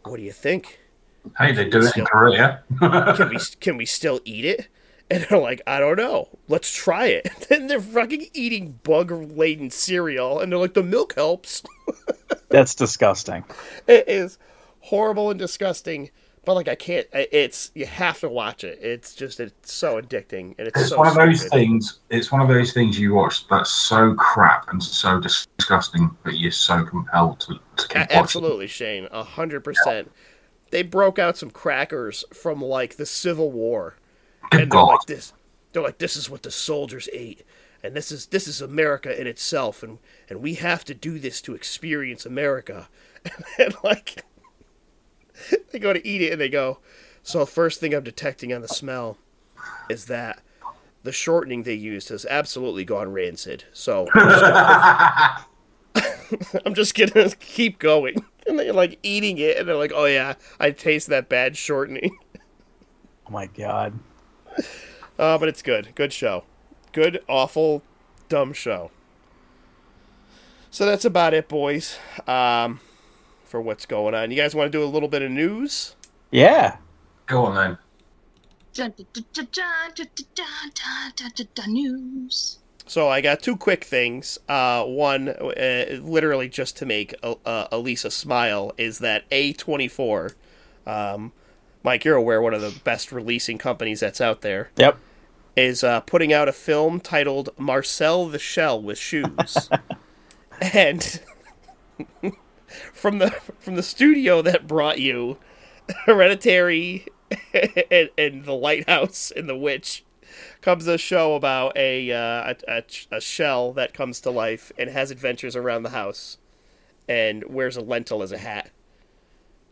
what do you think? hey, they do it in Korea. Can we [laughs] can we still eat it?" And they're like, "I don't know, let's try it." And [laughs] then they're fucking eating bug laden cereal, and they're like, "The milk helps." [laughs] That's disgusting. It is horrible and disgusting. But like I can't. It's you have to watch it. It's just it's so addicting and it's, It's so one of those stupid. things. It's one of those things you watch that's so crap and so disgusting, but you're so compelled to, to keep A- watching. Absolutely, Shane. A hundred percent. They broke out some crackers from like the Civil War, Good and they're God. like this. They're like this is what the soldiers ate, and this is this is America in itself, and and we have to do this to experience America, [laughs] and then, like [laughs] they go to eat it and they go. So first thing I'm detecting on the smell is that the shortening they used has absolutely gone rancid. So I'm just gonna [laughs] I'm just gonna keep going. And they're like eating it, and they're like, "Oh yeah, I taste that bad shortening." Oh my god uh, but it's good. Good show. Good, awful, dumb show. So that's about it, boys, um, for what's going on. You guys want to do a little bit of news? Yeah. Go on then. News. So I got two quick things. Uh, one, uh, literally just to make uh, Elisa smile, is that A24 um, Mike, you're aware one of the best releasing companies that's out there, Yep. is uh, putting out a film titled Marcel the Shell with Shoes. [laughs] and [laughs] from the from the studio that brought you [laughs] Hereditary and, and The Lighthouse and The Witch comes a show about a, uh, a, a a shell that comes to life and has adventures around the house and wears a lentil as a hat.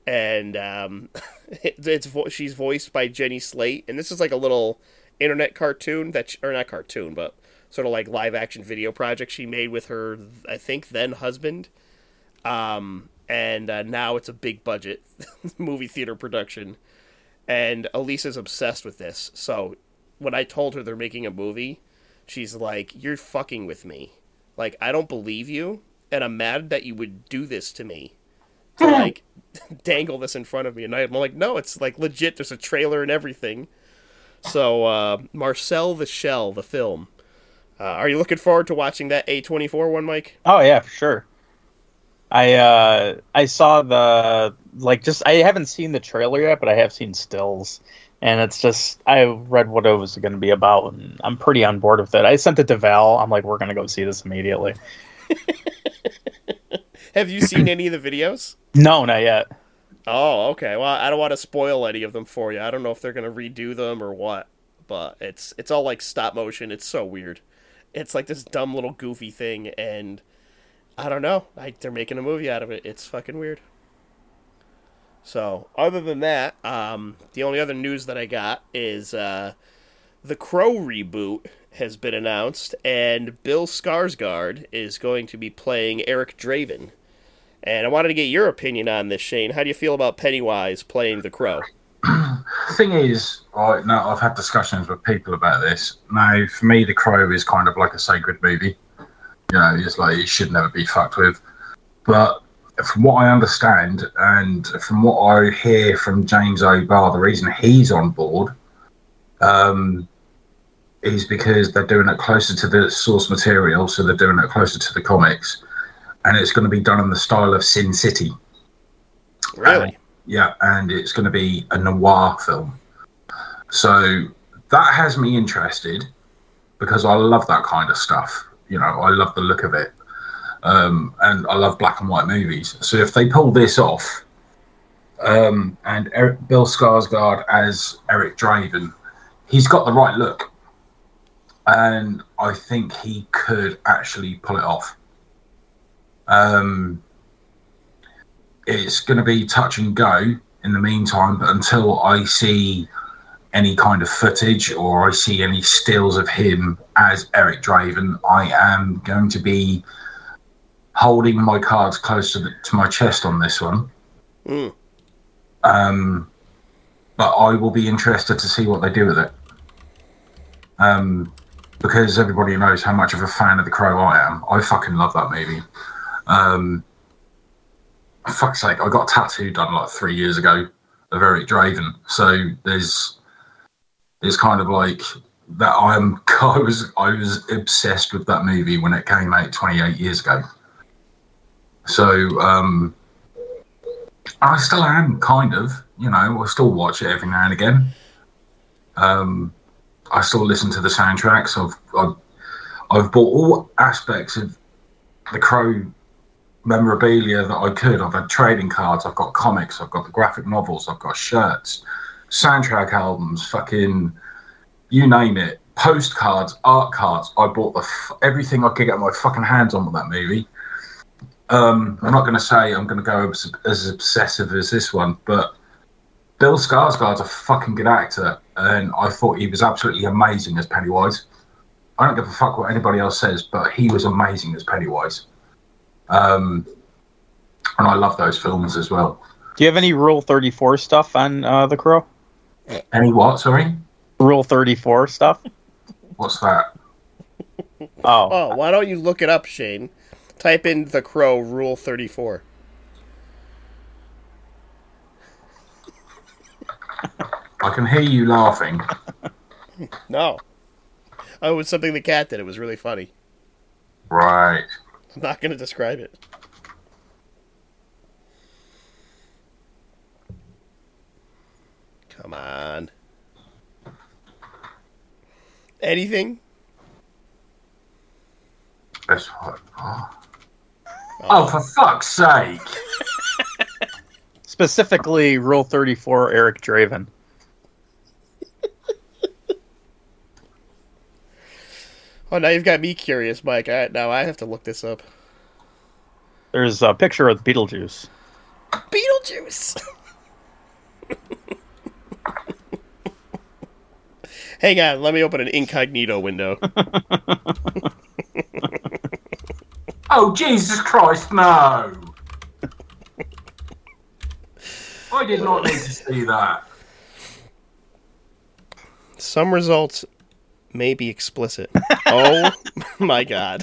And um, it's, [laughs] it's vo- she's voiced by Jenny Slate, and this is like a little internet cartoon that sh or not cartoon, but sort of like live action video project she made with her, I think then husband. Um, and uh, now it's a big budget [laughs] movie theater production, and Elisa's obsessed with this. So when I told her they're making a movie, she's like, "You're fucking with me. Like I don't believe you, and I'm mad that you would do this to me." To [laughs] like [laughs] dangle this in front of me, and I'm like, "No, it's like legit. There's a trailer and everything." So uh, Marcel the Shell, the film. Uh, are you looking forward to watching that A24 one, Mike? Oh yeah, for sure. I uh I saw the like just I haven't seen the trailer yet, but I have seen stills. And it's just I read what it was going to be about, and I'm pretty on board with it. I sent it to Val. I'm like, we're going to go see this immediately. [laughs] Have you seen any of the videos? [clears throat] No, not yet. Oh, okay. Well, I don't want to spoil any of them for you. I don't know if they're gonna redo them or what, but it's it's all like stop motion. It's so weird. It's like this dumb little goofy thing, and I don't know. Like they're making a movie out of it. It's fucking weird. So, other than that, um, the only other news that I got is uh, the Crow reboot has been announced, and Bill Skarsgård is going to be playing Eric Draven. And I wanted to get your opinion on this, Shane. How do you feel about Pennywise playing the Crow? The [clears throat] thing is, right now I've had discussions with people about this. Now, for me, The Crow is kind of like a sacred movie. You know, it's like it should never be fucked with. But from what I understand, and from what I hear from James O'Barr, the reason he's on board um, is because they're doing it closer to the source material, so they're doing it closer to the comics, and it's going to be done in the style of Sin City. Really? Yeah, and it's going to be a noir film. So that has me interested because I love that kind of stuff. You know, I love the look of it. Um, and I love black and white movies. So if they pull this off, um, and Eric, Bill Skarsgård as Eric Draven, he's got the right look, and I think he could actually pull it off. Um, it's going to be touch and go in the meantime, but until I see any kind of footage or I see any stills of him as Eric Draven, I am going to be holding my cards close to, the, to my chest on this one. Mm. Um, but I will be interested to see what they do with it. Um, because everybody knows how much of a fan of The Crow I am. I fucking love that movie. Um, fuck's sake, I got a tattoo done like three years ago of Eric Draven. So there's there's kind of like that. I'm [laughs] I was I was obsessed with that movie when it came out 28 years ago. So um, I still am kind of, you know, I still watch it every now and again. Um, I still listen to the soundtracks. I've I've, I've bought all aspects of the Crow memorabilia that I could. I've had trading cards, I've got comics, I've got the graphic novels, I've got shirts, soundtrack albums, fucking you name it, postcards, art cards. I bought the f- everything I could get my fucking hands on with that movie. Um, I'm not going to say I'm going to go as, as obsessive as this one, but Bill Skarsgård's a fucking good actor, and I thought he was absolutely amazing as Pennywise. I don't give a fuck what anybody else says, but he was amazing as Pennywise. Um, and I love those films as well. Do you have any Rule 34 stuff on uh, The Crow? Any what, sorry? Rule 34 stuff? What's that? [laughs] oh. Oh, why don't you look it up, Shane? Type in The Crow Rule 34. I can hear you laughing. [laughs] no. Oh, it was something the cat did. It was really funny. Right. I'm not going to describe it. Come on. Anything? That's what. Oh. oh, for fuck's sake! [laughs] Specifically, Rule 34, Eric Draven. Oh, now you've got me curious, Mike. I, now I have to look this up. There's a picture of Beetlejuice. Beetlejuice! [laughs] Hang on, let me open an incognito window. [laughs] Oh, Jesus Christ, no! I did not need to see that. Some results may be explicit. [laughs] oh my god.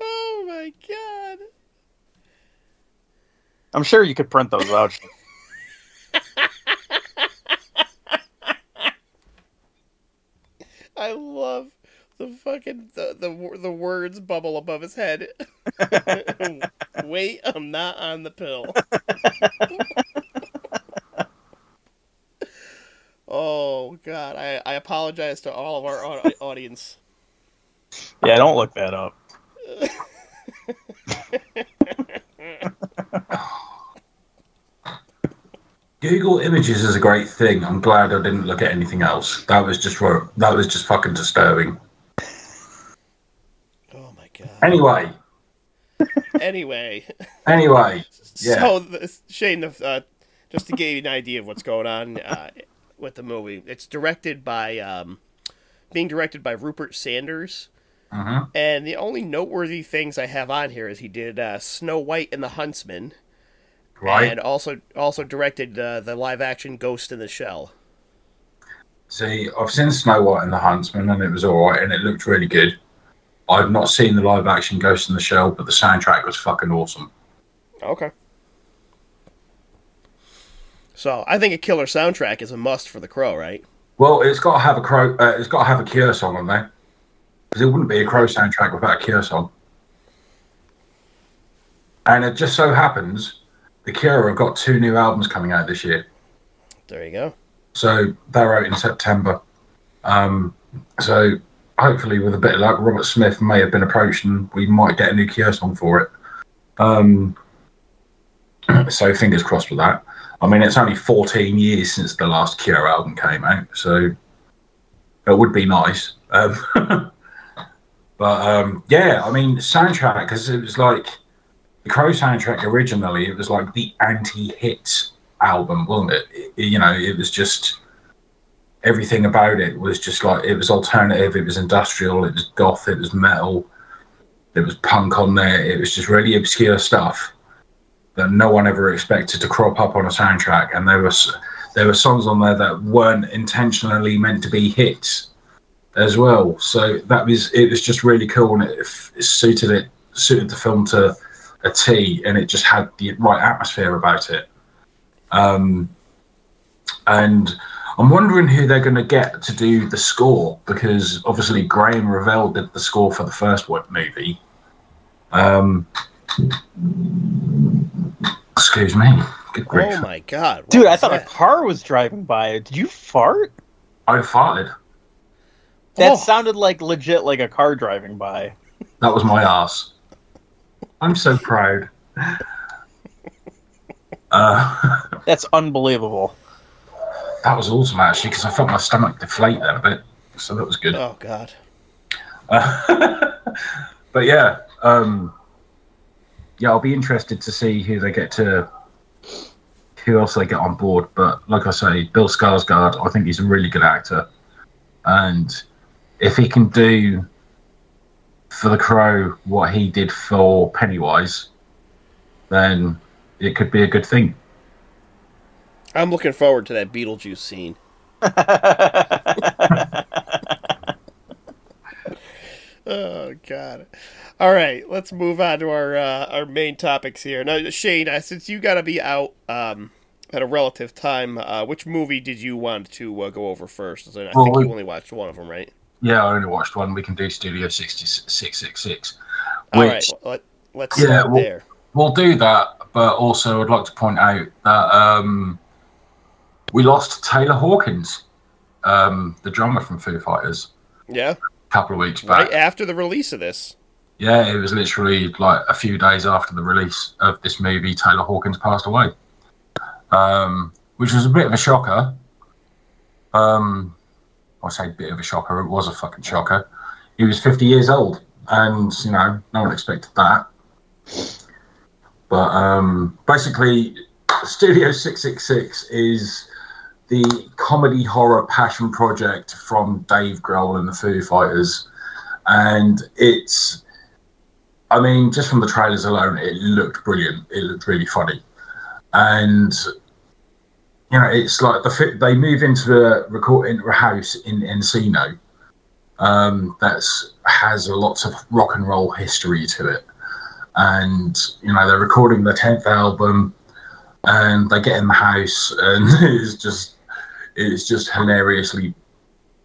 oh my god. I'm sure you could print those out. [laughs] I love the fucking the the, the words bubble above his head. [laughs] Wait, I'm not on the pill. oh god, I I apologize to all of our au- audience. Yeah, don't look that up. Google Images is a great thing. I'm glad I didn't look at anything else. That was just that was just fucking disturbing. Anyway, Anyway, anyway, [laughs] yeah. so the, Shane, uh, just to give you an idea of what's going on uh, with the movie, it's directed by um, being directed by Rupert Sanders. Mhm. And the only noteworthy things I have on here is he did uh, Snow White and the Huntsman, right. and also also directed uh, the live action Ghost in the Shell. See, I've seen Snow White and the Huntsman, and it was all right, and it looked really good. I've not seen the live action Ghost in the Shell, but the soundtrack was fucking awesome. Okay. So I think a killer soundtrack is a must for The Crow, right? Well, it's got to have a crow. Uh, it's got to have a Cure song on there, because it wouldn't be a Crow soundtrack without a Cure song. And it just so happens, the Cure have got two new albums coming out this year. There you go. So they're out in September. Um, so hopefully, with a bit of luck, Robert Smith may have been approached, and we might get a new Cure song for it. Um, [clears throat] so fingers crossed with that. I mean, it's only 14 years since the last Cure album came out, so it would be nice. Um, [laughs] but um, yeah, I mean, soundtrack because it was like the Crow soundtrack originally. It was like the anti-hit album, wasn't it? It- You know, it was just everything about it was just like it was alternative, it was industrial, it was goth, it was metal, it was punk on there. It was just really obscure stuff that no one ever expected to crop up on a soundtrack, and there was there were songs on there that weren't intentionally meant to be hits as well. So that was it was just really cool, and it, it suited it suited the film to a T, and it just had the right atmosphere about it. Um, and I'm wondering who they're going to get to do the score because obviously Graham Revell did the score for the first one movie. Um, excuse me. Good grief. Oh my god, what Dude, I was thought a car was driving by. Did you fart? I farted. That Oh. sounded like legit like a car driving by. That was my ass. I'm so proud. [laughs] Uh, [laughs] That's unbelievable. That was awesome actually because I felt my stomach deflate there a bit, so that was good. Oh god. Uh, [laughs] but yeah, um, yeah, I'll be interested to see who they get to, who else they get on board. But like I say, Bill Skarsgård, I think he's a really good actor, and if he can do for the Crow what he did for Pennywise, then it could be a good thing. I'm looking forward to that Beetlejuice scene. [laughs] Oh God. All right, let's move on to our uh, our main topics here. Now, Shane, uh, since you got to be out um, at a relative time, uh, which movie did you want to uh, go over first? I Well, think we- you only watched one of them, right? Yeah, I only watched one. We can do Studio 666. All Which, let, let's Yeah, start well- there. We'll do that, but also I'd like to point out that um, we lost Taylor Hawkins, um, the drummer from Foo Fighters, Yeah, a couple of weeks back. right after the release of this. Yeah, it was literally like a few days after the release of this movie, Taylor Hawkins passed away, um, which was a bit of a shocker. Um, I say bit of a shocker, it was a fucking shocker. He was 50 years old, and you know, no one expected that. But um, basically, [laughs] Studio 666 is the comedy horror passion project from Dave Grohl and the Foo Fighters. And it's, I mean, just from the trailers alone, it looked brilliant. It looked really funny. And, you know, it's like the they move into a record into a house in Encino um, that's has a lots of rock and roll history to it. And, you know, they're recording the 10th album and they get in the house and [laughs] it's just it's just hilariously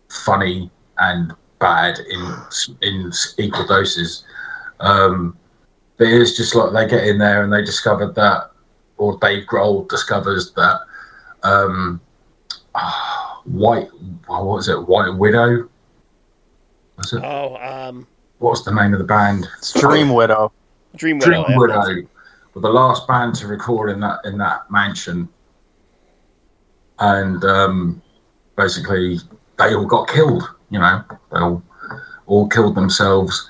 funny and bad in in equal doses. Um, but it's just like they get in there and they discovered that, or Dave Grohl discovers that um, ah, White, what was it? White Widow. Was it? Oh, um, What's the name of the band? Dream Widow. Dream Dream Widow. yeah. Widow were the last band to record in that in that mansion, and um, basically they all got killed. You know, they all all killed themselves,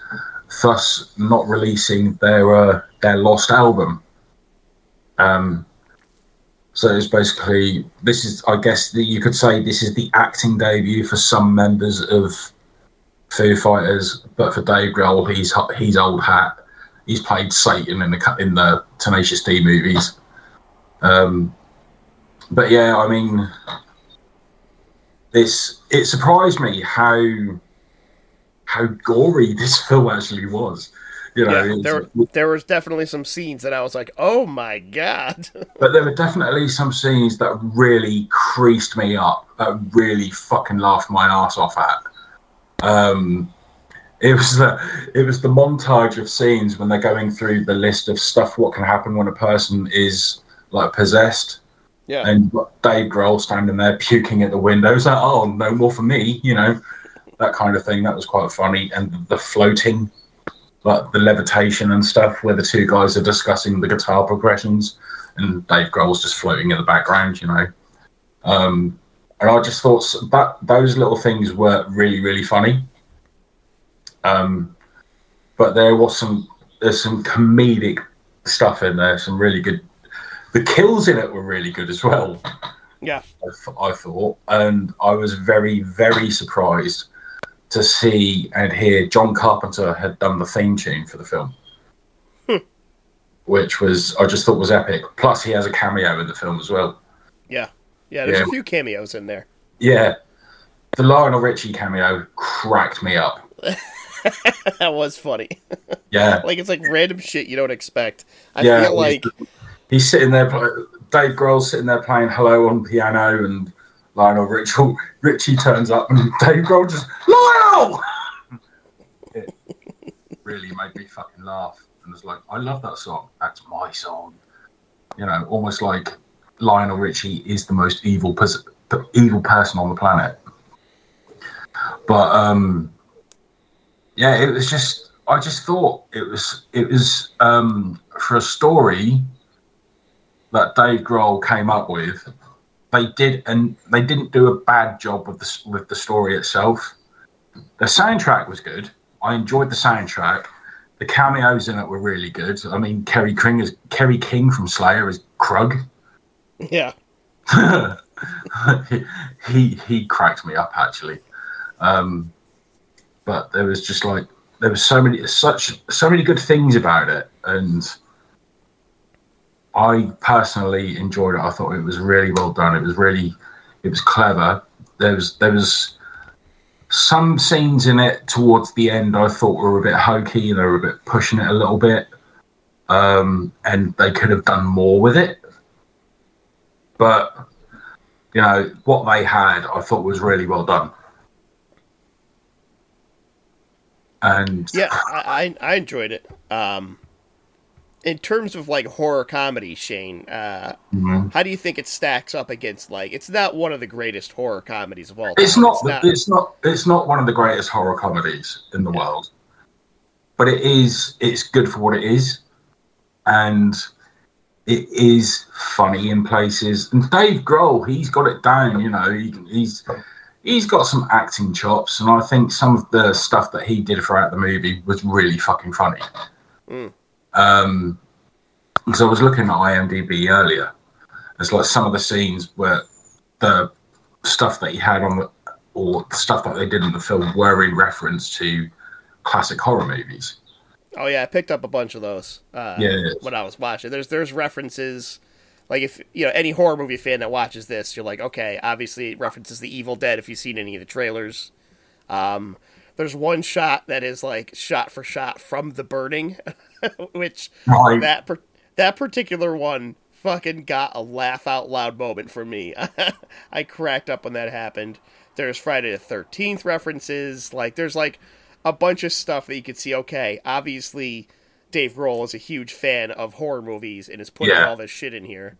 thus not releasing their uh, their lost album. Um, so it's basically this is I guess that you could say this is the acting debut for some members of Foo Fighters, but for Dave Grohl, he's he's old hat he's played Satan in the in the Tenacious D movies. Um, but yeah, I mean, this it surprised me how how gory [laughs] this film actually was. You know, Yeah, there there was definitely some scenes that I was like, "Oh my god!" [laughs] but there were definitely some scenes that really creased me up, that really fucking laughed my ass off at. Um, it was the it was the montage of scenes when they're going through the list of stuff what can happen when a person is like possessed, yeah, and Dave Grohl standing there puking at the windows. Like, oh, no more for me, you know, that kind of thing. That was quite funny, and the floating, like the levitation and stuff, where the two guys are discussing the guitar progressions, and Dave Grohl's just floating in the background, you know. Um, and I just thought that those little things were really, really funny. Um, but there was some there's some comedic stuff in there, some really good. The kills in it were really good as well. yeah, [laughs] I, I thought, and I was very, very surprised to see and hear John Carpenter had done the theme tune for the film, hmm. which was I just thought was epic. Plus, he has a cameo in the film as well. yeah, yeah. There's Yeah. a few cameos in there. Yeah, the Lionel Richie cameo cracked me up. [laughs] that was funny. Yeah, [laughs] like it's like random shit you don't expect. I yeah. feel like he's sitting there. Dave Grohl's sitting there playing "Hello" on piano, and Lionel Richie, Richie turns up, and [laughs] Dave Grohl just Lionel. [laughs] it really made me fucking laugh, and was like, "I love that song. That's my song." You know, almost like Lionel Richie is the most evil, pers- evil person on the planet. But um, yeah, it was just. I just thought it was. It was um, for a story that Dave Grohl came up with, they did and they didn't do a bad job with the with the story itself. The soundtrack was good. I enjoyed the soundtrack. The cameos in it were really good. I mean, Kerry King is Kerry King from Slayer is Krug. yeah, [laughs] he, he he cracked me up actually. Um, but there was just like there was so many such so many good things about it, and I personally enjoyed it. I thought it was really well done. It was really it was clever. There was there was some scenes in it towards the end I thought were a bit hokey. They were a bit pushing it a little bit, um, and they could have done more with it. But you know what they had, I thought was really well done. And Yeah, I I enjoyed it. Um, in terms of like horror comedy, Shane, uh, Mhm. how do you think it stacks up against like? It's not one of the greatest horror comedies of all time. It's not, It's not. It's not. It's not one of the greatest horror comedies in the world, but it is. It's good for what it is, and it is funny in places. And Dave Grohl, he's got it down. You know, he, he's he's got some acting chops, and I think some of the stuff that he did throughout the movie was really fucking funny. Mm. Um, because I was looking at IMDb earlier, it's like some of the scenes where the stuff that he had on the or the stuff that they did in the film were in reference to classic horror movies. Oh yeah, I picked up a bunch of those. Uh, Yeah. when I was watching, there's there's references. Like if you know any horror movie fan that watches this, you're like, okay, obviously it references the Evil Dead if you've seen any of the trailers. Um, there's one shot that is like shot for shot from The Burning, [laughs] which Right. that per- that particular one fucking got a laugh out loud moment for me. [laughs] I cracked up when that happened. There's Friday the Thirteenth references. Like there's like a bunch of stuff that you could see. Okay, obviously Dave Grohl is a huge fan of horror movies and is putting Yeah. all this shit in here.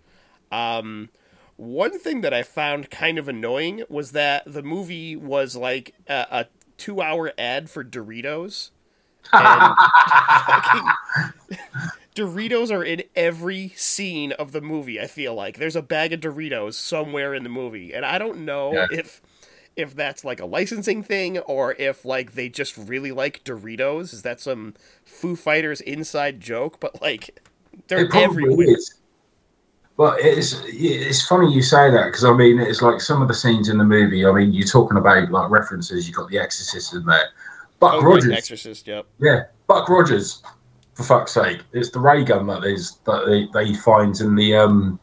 Um, one thing that I found kind of annoying was that the movie was like a, a two-hour ad for Doritos. [laughs] And fucking [laughs] Doritos are in every scene of the movie. I feel like there's a bag of Doritos somewhere in the movie, and I don't know Yeah. if if that's like a licensing thing or if like they just really like Doritos. Is that some Foo Fighters inside joke? But like they're everywhere. is. But it's it's funny you say that because I mean it's like some of the scenes in the movie. I mean you're talking about like references. You got The Exorcist in there. Buck Oh, right, Rogers, Exorcist. Yep. yeah, Buck Rogers. For fuck's sake, it's the ray gun that is that they, that he finds in the um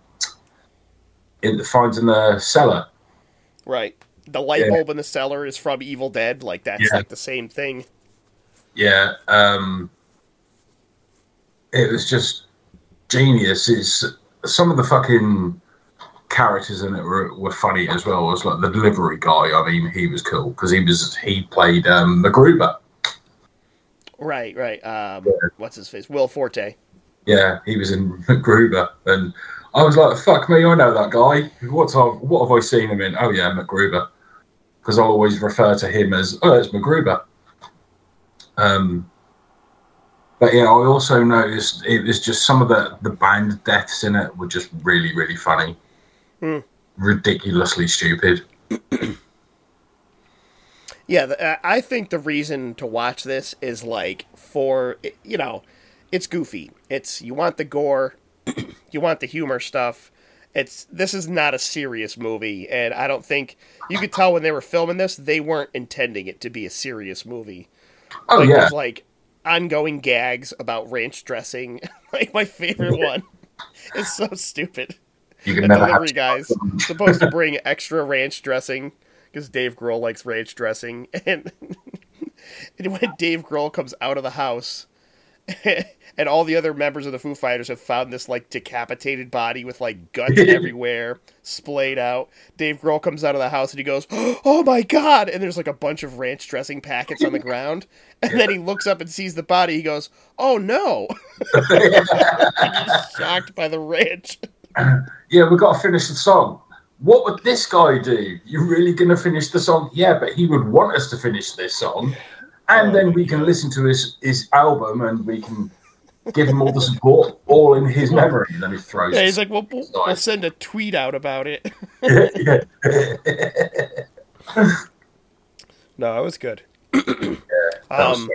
in the finds in the cellar. Right. The light Yeah. bulb in the cellar is from Evil Dead. Like that's Yeah. like the same thing. Yeah, um, it was just genius. It's some of the fucking characters in it were, were funny as well. It was like the delivery guy. I mean, he was cool because he was he played um, MacGruber. Right. Right. Um, what's his face? Will Forte. Yeah, he was in [laughs] MacGruber, and I was like, "Fuck me, I know that guy. What's I, what have I seen him in? Oh yeah, MacGruber." Because I always refer to him as, "Oh, it's MacGruber." Um, but yeah, I also noticed it was just some of the the band deaths in it were just really, really funny, Hmm. ridiculously stupid. [clears throat] Yeah, the, uh, I think the reason to watch this is like for you know, it's goofy. It's you want the gore, [clears throat] you want the humor stuff. It's this is not a serious movie, and I don't think you could tell when they were filming this they weren't intending it to be a serious movie. Oh like, yeah, like ongoing gags about ranch dressing. [laughs] like my favorite one is so stupid. you can never delivery guy's [laughs] supposed to bring extra ranch dressing because Dave Grohl likes ranch dressing, [laughs] and, and when Dave Grohl comes out of the house, [laughs] and all the other members of the Foo Fighters have found this like decapitated body with like guts [laughs] everywhere, splayed out. Dave Grohl comes out of the house and he goes, [gasps] "Oh my god!" And there's like a bunch of ranch dressing packets on the ground, [laughs] and then he looks up and sees the body. He goes, "Oh no!" He's shocked by the ranch. Yeah, we've got to finish the song. What would this guy do? You're really going to finish the song? Yeah, but he would want us to finish this song, and then we can listen to his his album and we can give him all the support, all in his memory. And then he throws. Yeah, he's like, we'll, we'll, we'll send a tweet out about it. [laughs] No, it was good. was Um,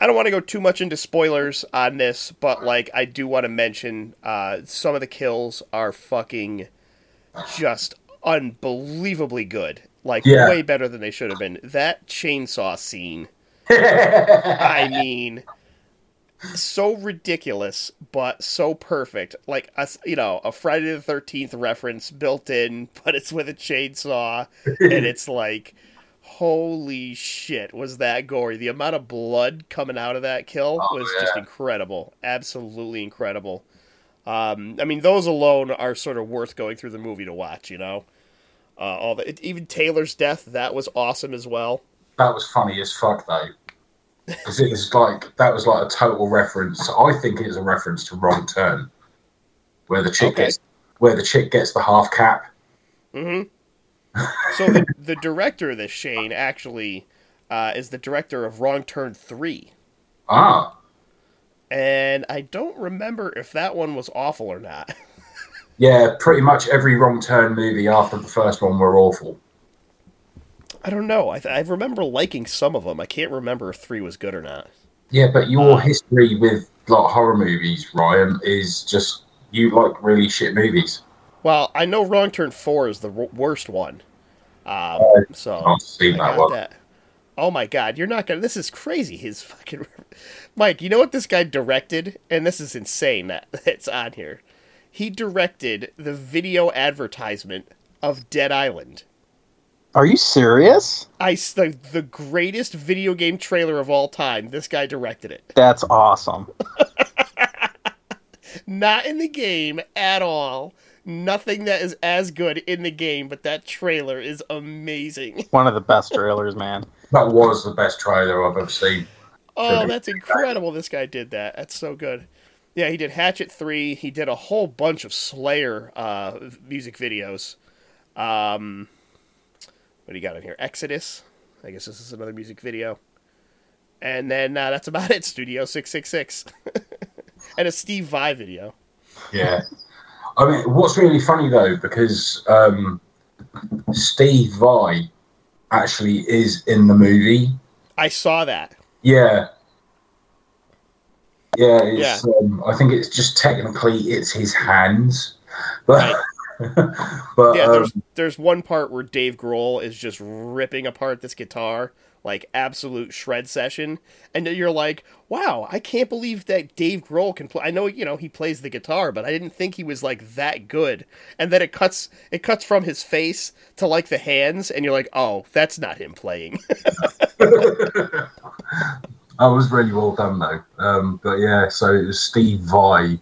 I don't want to go too much into spoilers on this, but like I do want to mention uh, some of the kills are fucking just unbelievably good. Like Yeah. way better than they should have been. That chainsaw scene, [laughs] I mean, so ridiculous, but so perfect. Like a, you know, a Friday the Thirteenth reference built in, [laughs] but it's with a chainsaw, and it's like, Holy shit, was that gory? The amount of blood coming out of that kill Oh, was just incredible. Absolutely incredible. Um, I mean, those alone are sort of worth going through the movie to watch. You know, uh, all the it, even Taylor's death that was awesome as well. That was funny as fuck though. Because it was like that was like a total reference. I think it is a reference to Wrong Turn, where the chick Okay. gets where the chick gets the half cap. Mm-hmm. so the, [laughs] the director of this Shane actually uh, is the director of Wrong Turn Three, Ah, and I don't remember if that one was awful or not. [laughs] yeah, pretty much every Wrong Turn movie after the first one were awful. I don't know. I, th- I remember liking some of them. I can't remember if three was good or not. Yeah, but your Uh. history with like horror movies, Ryan, is just you like really shit movies. Well, I know Wrong Turn Four is the w- worst one. Um, so I've seen that one. that. Oh my god, you're not gonna. This is crazy. His fucking [laughs] Mike. You know what this guy directed? And this is insane that [laughs] it's on here. He directed the video advertisement of Dead Island. Are you serious? I the, the greatest video game trailer of all time. This guy directed it. That's awesome. [laughs] Not in the game at all. Nothing that is as good in the game, but that trailer is amazing. [laughs] One of the best trailers, man. That was the best trailer I've ever seen. Oh, that's incredible. This guy did that. That's so good. Yeah, he did Hatchet 3. He did a whole bunch of Slayer uh, music videos. Um, what do you got in here? Exodus. I guess this is another music video. And then uh, that's about [laughs] it. Studio 666. [laughs] and a Steve Vai video. Yeah. I mean, what's really funny though, because um, Steve Vai actually is in the movie. I saw that. Yeah. Yeah, it's, Um, I think it's just technically it's his hands, [laughs] but [laughs] but Yeah, um, there's there's one part where Dave Grohl is just ripping apart this guitar, like absolute shred session, and you're like, "Wow, I can't believe that Dave Grohl can play." I know, you know, he plays the guitar, but I didn't think he was like that good. And then it cuts it cuts from his face to like the hands, and you're like, "Oh, that's not him playing." [laughs] that was really well done though. Um, but yeah, so it was Steve Vai,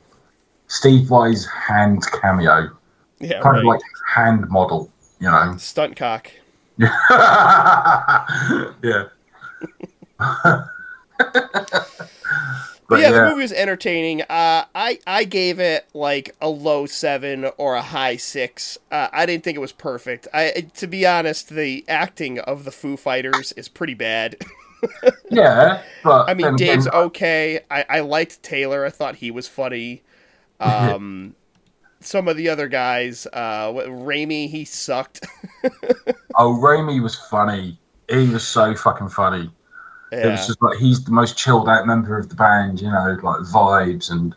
Steve Vai's hand cameo, yeah, kind right. of like hand model, you know. stunt cock. [laughs] yeah. [laughs] But yeah, yeah, the movie was entertaining. Uh, I I gave it like a low seven or a high six. Uh, I didn't think it was perfect. I to be honest, the acting of the Foo Fighters is pretty bad. [laughs] yeah. But I mean, again, Dave's okay. I, I liked Taylor. I thought he was funny. Um, some of the other guys, uh, Rami, he sucked. [laughs] oh, Rami was funny. He was so fucking funny. It was just like he's the most chilled out member of the band, you know, like vibes and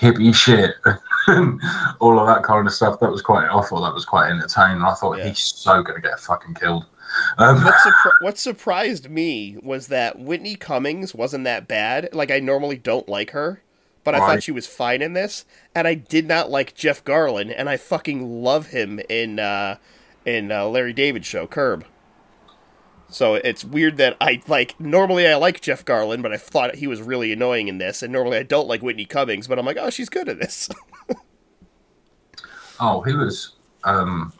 hippie shit [laughs] and all of that kind of stuff. That was quite, I thought that was quite entertaining. I thought Yeah. he's so gonna get fucking killed. Um, what, [laughs] what surprised me was that Whitney Cummings wasn't that bad. Like I normally don't like her, but I Right. thought she was fine in this, and I did not like Jeff Garlin, and I fucking love him in uh, in uh, Larry David show Curb. So it's weird that I like normally I like Jeff Garlin, but I thought he was really annoying in this, and normally I don't like Whitney Cummings, but I'm like, oh, she's good at this. [laughs] oh, he was. Um,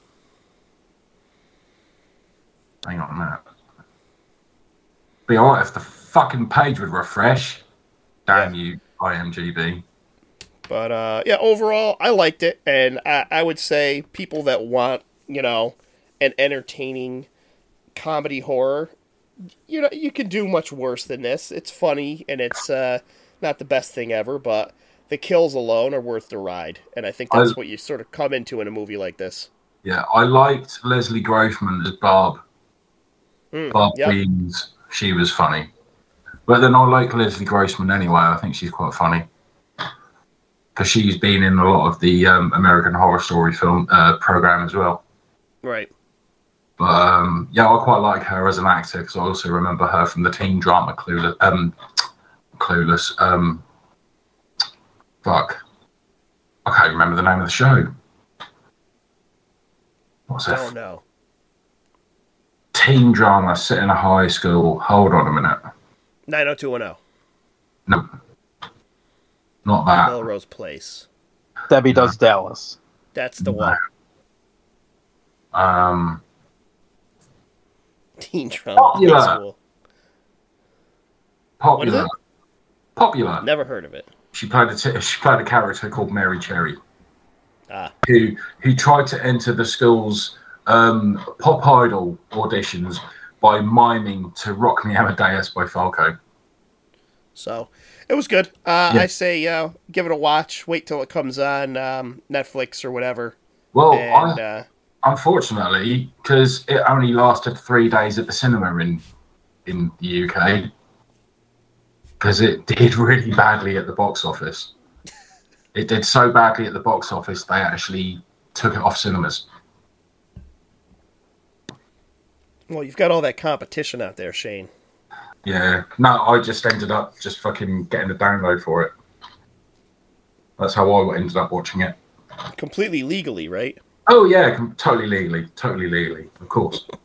hang on a minute. Be alright if the fucking page would refresh. Damn you, IMDb. But uh, yeah, overall, I liked it, and I, I would say people that want, you know, an entertaining comedy horror, you know, you can do much worse than this. It's funny, and it's uh, not the best thing ever, but the kills alone are worth the ride, and I think that's I- what you sort of come into in a movie like this. Yeah, I liked Leslie Grossman as Barb. Mm, Barb yep. Weems, she was funny. But then I like Leslie Grossman anyway. I think she's quite funny because she's been in a lot of the um, American Horror Story film uh, program as well. Right. But um, yeah, I quite like her as an actor because I also remember her from the teen drama Clueless. Um, Clueless. Um, fuck, I can't remember the name of the show. What's Oh it? no. Teen drama set in a high school. Hold on a minute. 90210. No, not that. Melrose Place. Debbie does Dallas. That's the one. Um, Teen drama. High Popular. school. popular. Popular. Never heard of it. She played a t- she played a character called Mary Cherry, Ah, who who tried to enter the school's um, pop idol auditions by miming to "Rock Me Amadeus" by Falco. so it was good. Uh, Yeah. I say uh, give it a watch. Wait till it comes on um, Netflix or whatever. Well, and I, uh, unfortunately, because it only lasted three days at the cinema in in the UK, because it did really badly at the box office. [laughs] It did so badly at the box office they actually took it off cinemas. Well, you've got all that competition out there, Shane. Yeah, no, I just ended up just fucking getting the download for it. That's how I ended up watching it. Completely legally, right? Oh yeah, com- totally legally, totally legally, of course. [laughs]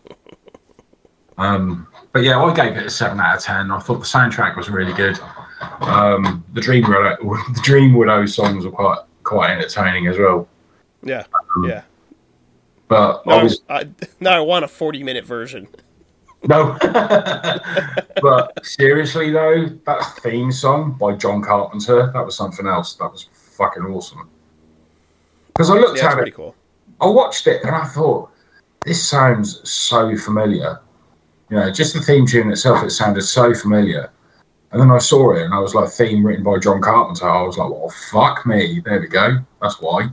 Um, but yeah, I gave it a seven out of ten. I thought the soundtrack was really good. Um, the Dream Widow, [laughs] the Dream Widow songs were quite quite entertaining as well. Yeah, Um, yeah. But Now I I, now I want a forty-minute version. no. [laughs] but seriously though, that theme song by John Carpenter, that was something else. That was fucking awesome. Because I looked Yeah, at it, cool. I watched it and I thought, this sounds so familiar. You know, just the theme tune itself, it sounded so familiar. And then I saw it and I was like, theme written by John Carpenter. I was like, well, fuck me. There we go. That's why.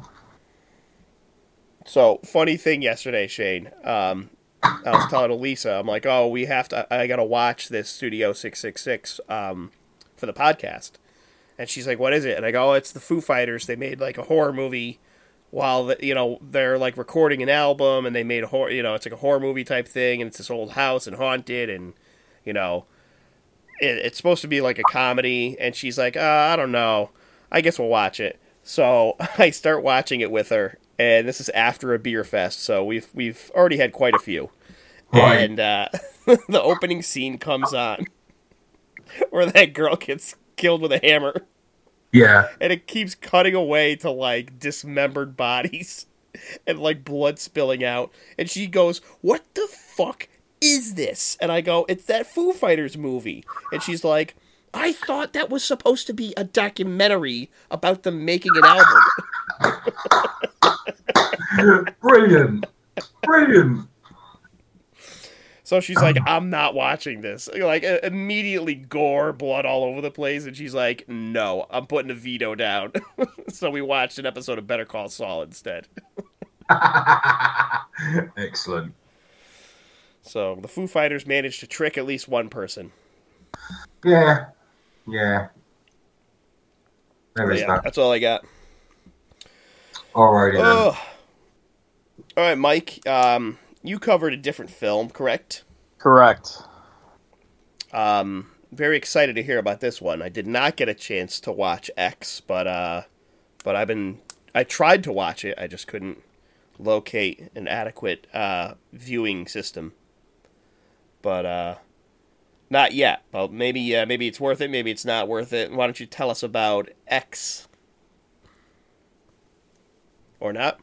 So funny thing yesterday, Shane. Um, I was telling Elisa, I'm like, oh, we have to. I gotta watch this Studio Six Six Six um, for the podcast. And she's like, what is it? And I go, oh, it's the Foo Fighters. They made like a horror movie while the, you know they're like recording an album, and they made a horror. You know, it's like a horror movie type thing, and it's this old house and haunted, and you know, it, it's supposed to be like a comedy. And she's like, uh, I don't know. I guess we'll watch it. So [laughs] I start watching it with her, and this is after a beer fest, so we've we've already had quite a few. Right. And uh, [laughs] the opening scene comes on, [laughs] where that girl gets killed with a hammer, Yeah. and it keeps cutting away to like dismembered bodies [laughs] and like blood spilling out, and she goes, "What the fuck is this?" And I go, "It's that Foo Fighters movie," and she's like. I thought that was supposed to be a documentary about them making an album. [laughs] Brilliant. Brilliant. So she's like, [clears throat] I'm not watching this. Like, immediately gore, blood all over the place. And she's like, no, I'm putting a veto down. [laughs] so we watched an episode of Better Call Saul instead. [laughs] Excellent. So the Foo Fighters managed to trick at least one person. Yeah. Yeah. There is yeah, that. that's all I got. Alrighty then. Ugh. All right, Mike. Um, you covered a different film, correct? Correct. Um, very excited to hear about this one. I did not get a chance to watch X, but uh, but I've been I tried to watch it. I just couldn't locate an adequate uh, viewing system. But uh, not yet. But maybe uh, maybe it's worth it. Maybe it's not worth it. Why don't you tell us about X? Or not?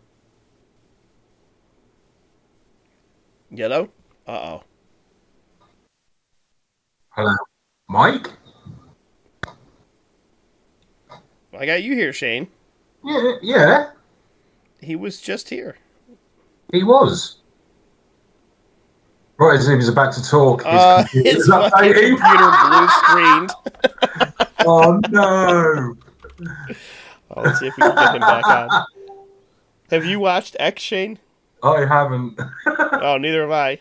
Yellow? Uh oh. Hello. Mike? I got you here, Shane. Yeah, yeah. He was just here. He was. Right as he was about to talk, his Uh, computer his computer blue screened. [laughs] oh no! [laughs] Oh, let's see if we can get him back on. [laughs] Have you watched X, Shane? Oh, I haven't. [laughs] Oh, neither have I.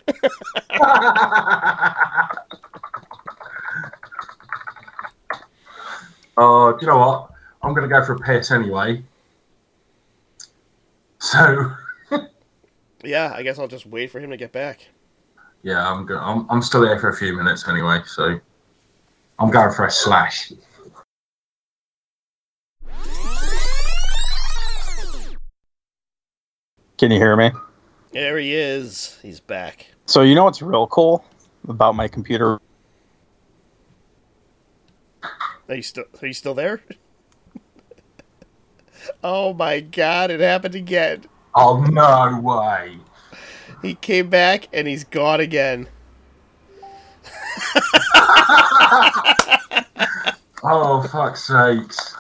[laughs] Oh, do you know what? I'm going to go for a piss anyway. So [laughs] yeah, I guess I'll just wait for him to get back. yeah, I'm go- I'm I'm still here for a few minutes anyway. So I'm going for a slash. Can you hear me? There he is. He's back. So you know what's real cool about my computer? Are you still? Are you still there? [laughs] oh my god! It happened again. Oh no way! He came back and he's gone again. [laughs] Oh fuck's sakes!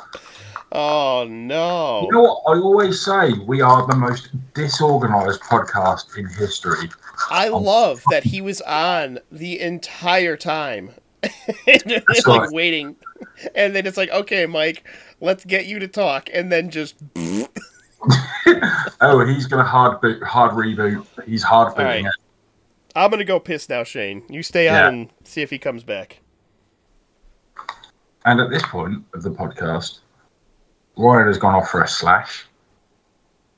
Oh no! You know what I always say? We are the most disorganized podcast in history. I love that he was on the entire time. [laughs] and like right. waiting. And then it's like, okay, Mike, let's get you to talk. And then just [laughs] Oh, he's gonna hard boot, hard reboot. He's hard booting Alright. it. I'm gonna go piss now, Shane. You stay Yeah. on and see if he comes back. And at this point of the podcast, Ryan has gone off for a slash.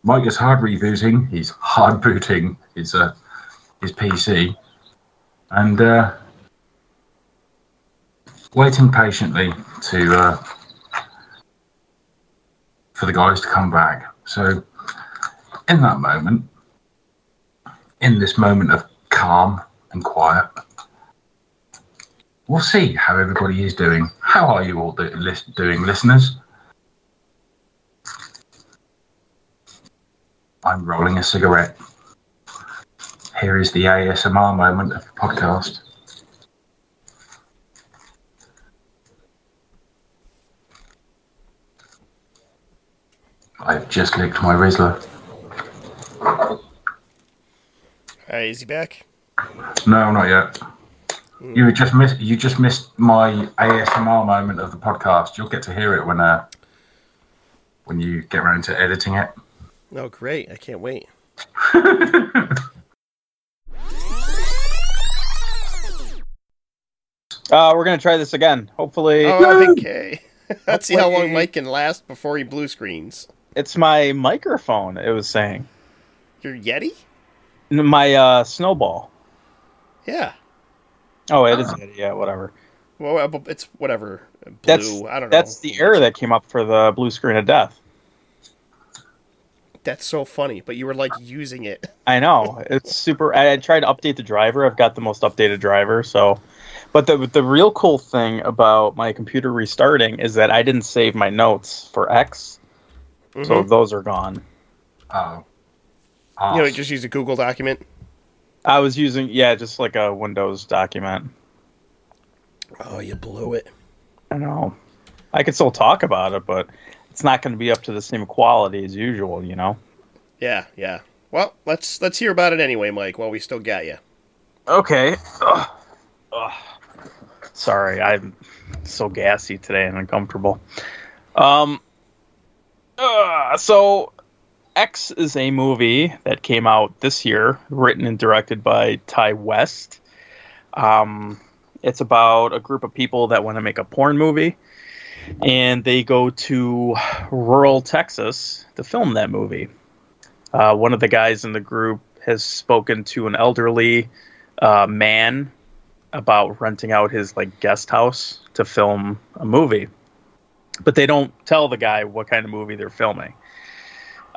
Mike is hard rebooting. He's hard booting his uh, his PC, and uh, waiting patiently to uh, for the guys to come back. So, in that moment, in this moment of calm and quiet, we'll see how everybody is doing. How are you all do- doing, listeners? I'm rolling a cigarette. Here is the ASMR moment of the podcast. I've just licked my Rizla. Hey, is he back? No, not yet. You just missed. You just missed my ASMR moment of the podcast. You'll get to hear it when uh, when you get around to editing it. Oh, great. I can't wait. [laughs] Uh, we're gonna try this again. Hopefully, Oh, [laughs] okay. [laughs] Let's see how long Mike can last before he blue screens. it's my microphone. It was saying Your Yeti? My uh, snowball. Yeah. Oh, it is. Yeti. Yeah, whatever. Well, uh, it's whatever. Blue. That's I don't know. that's the error that came up for the blue screen of death. That's so funny, but you were like using it. [laughs] I know it's super. I, I tried to update the driver. I've got the most updated driver. So, but the the real cool thing about my computer restarting is that I didn't save my notes for X, so Mhm. those are gone. Oh. you know, Arse. just use a Google document. I was using yeah, just like a Windows document. Oh, you blew it. I know. I could still talk about it, but it's not going to be up to the same quality as usual. You know. Yeah, yeah. Well, let's let's hear about it anyway, Mike. While we still got you. Okay. Ugh. Ugh. Sorry, I'm so gassy today and uncomfortable. Um. uh, so, X is a movie that came out this year, written and directed by Ti West. Um, it's about a group of people that want to make a porn movie, and they go to rural Texas to film that movie. Uh, one of the guys in the group has spoken to an elderly uh, man about renting out his like guest house to film a movie, but they don't tell the guy what kind of movie they're filming.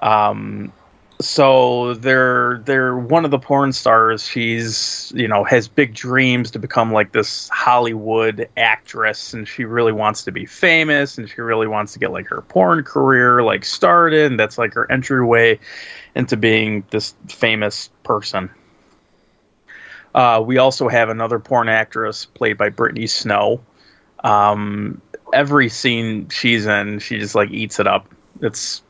Um, so they're they're one of the porn stars. She's you know has big dreams to become like this Hollywood actress, and she really wants to be famous, and she really wants to get like her porn career like started, and that's like her entryway into being this famous person. Uh, we also have another porn actress played by Brittany Snow. Um, every scene she's in, she just like eats it up. It's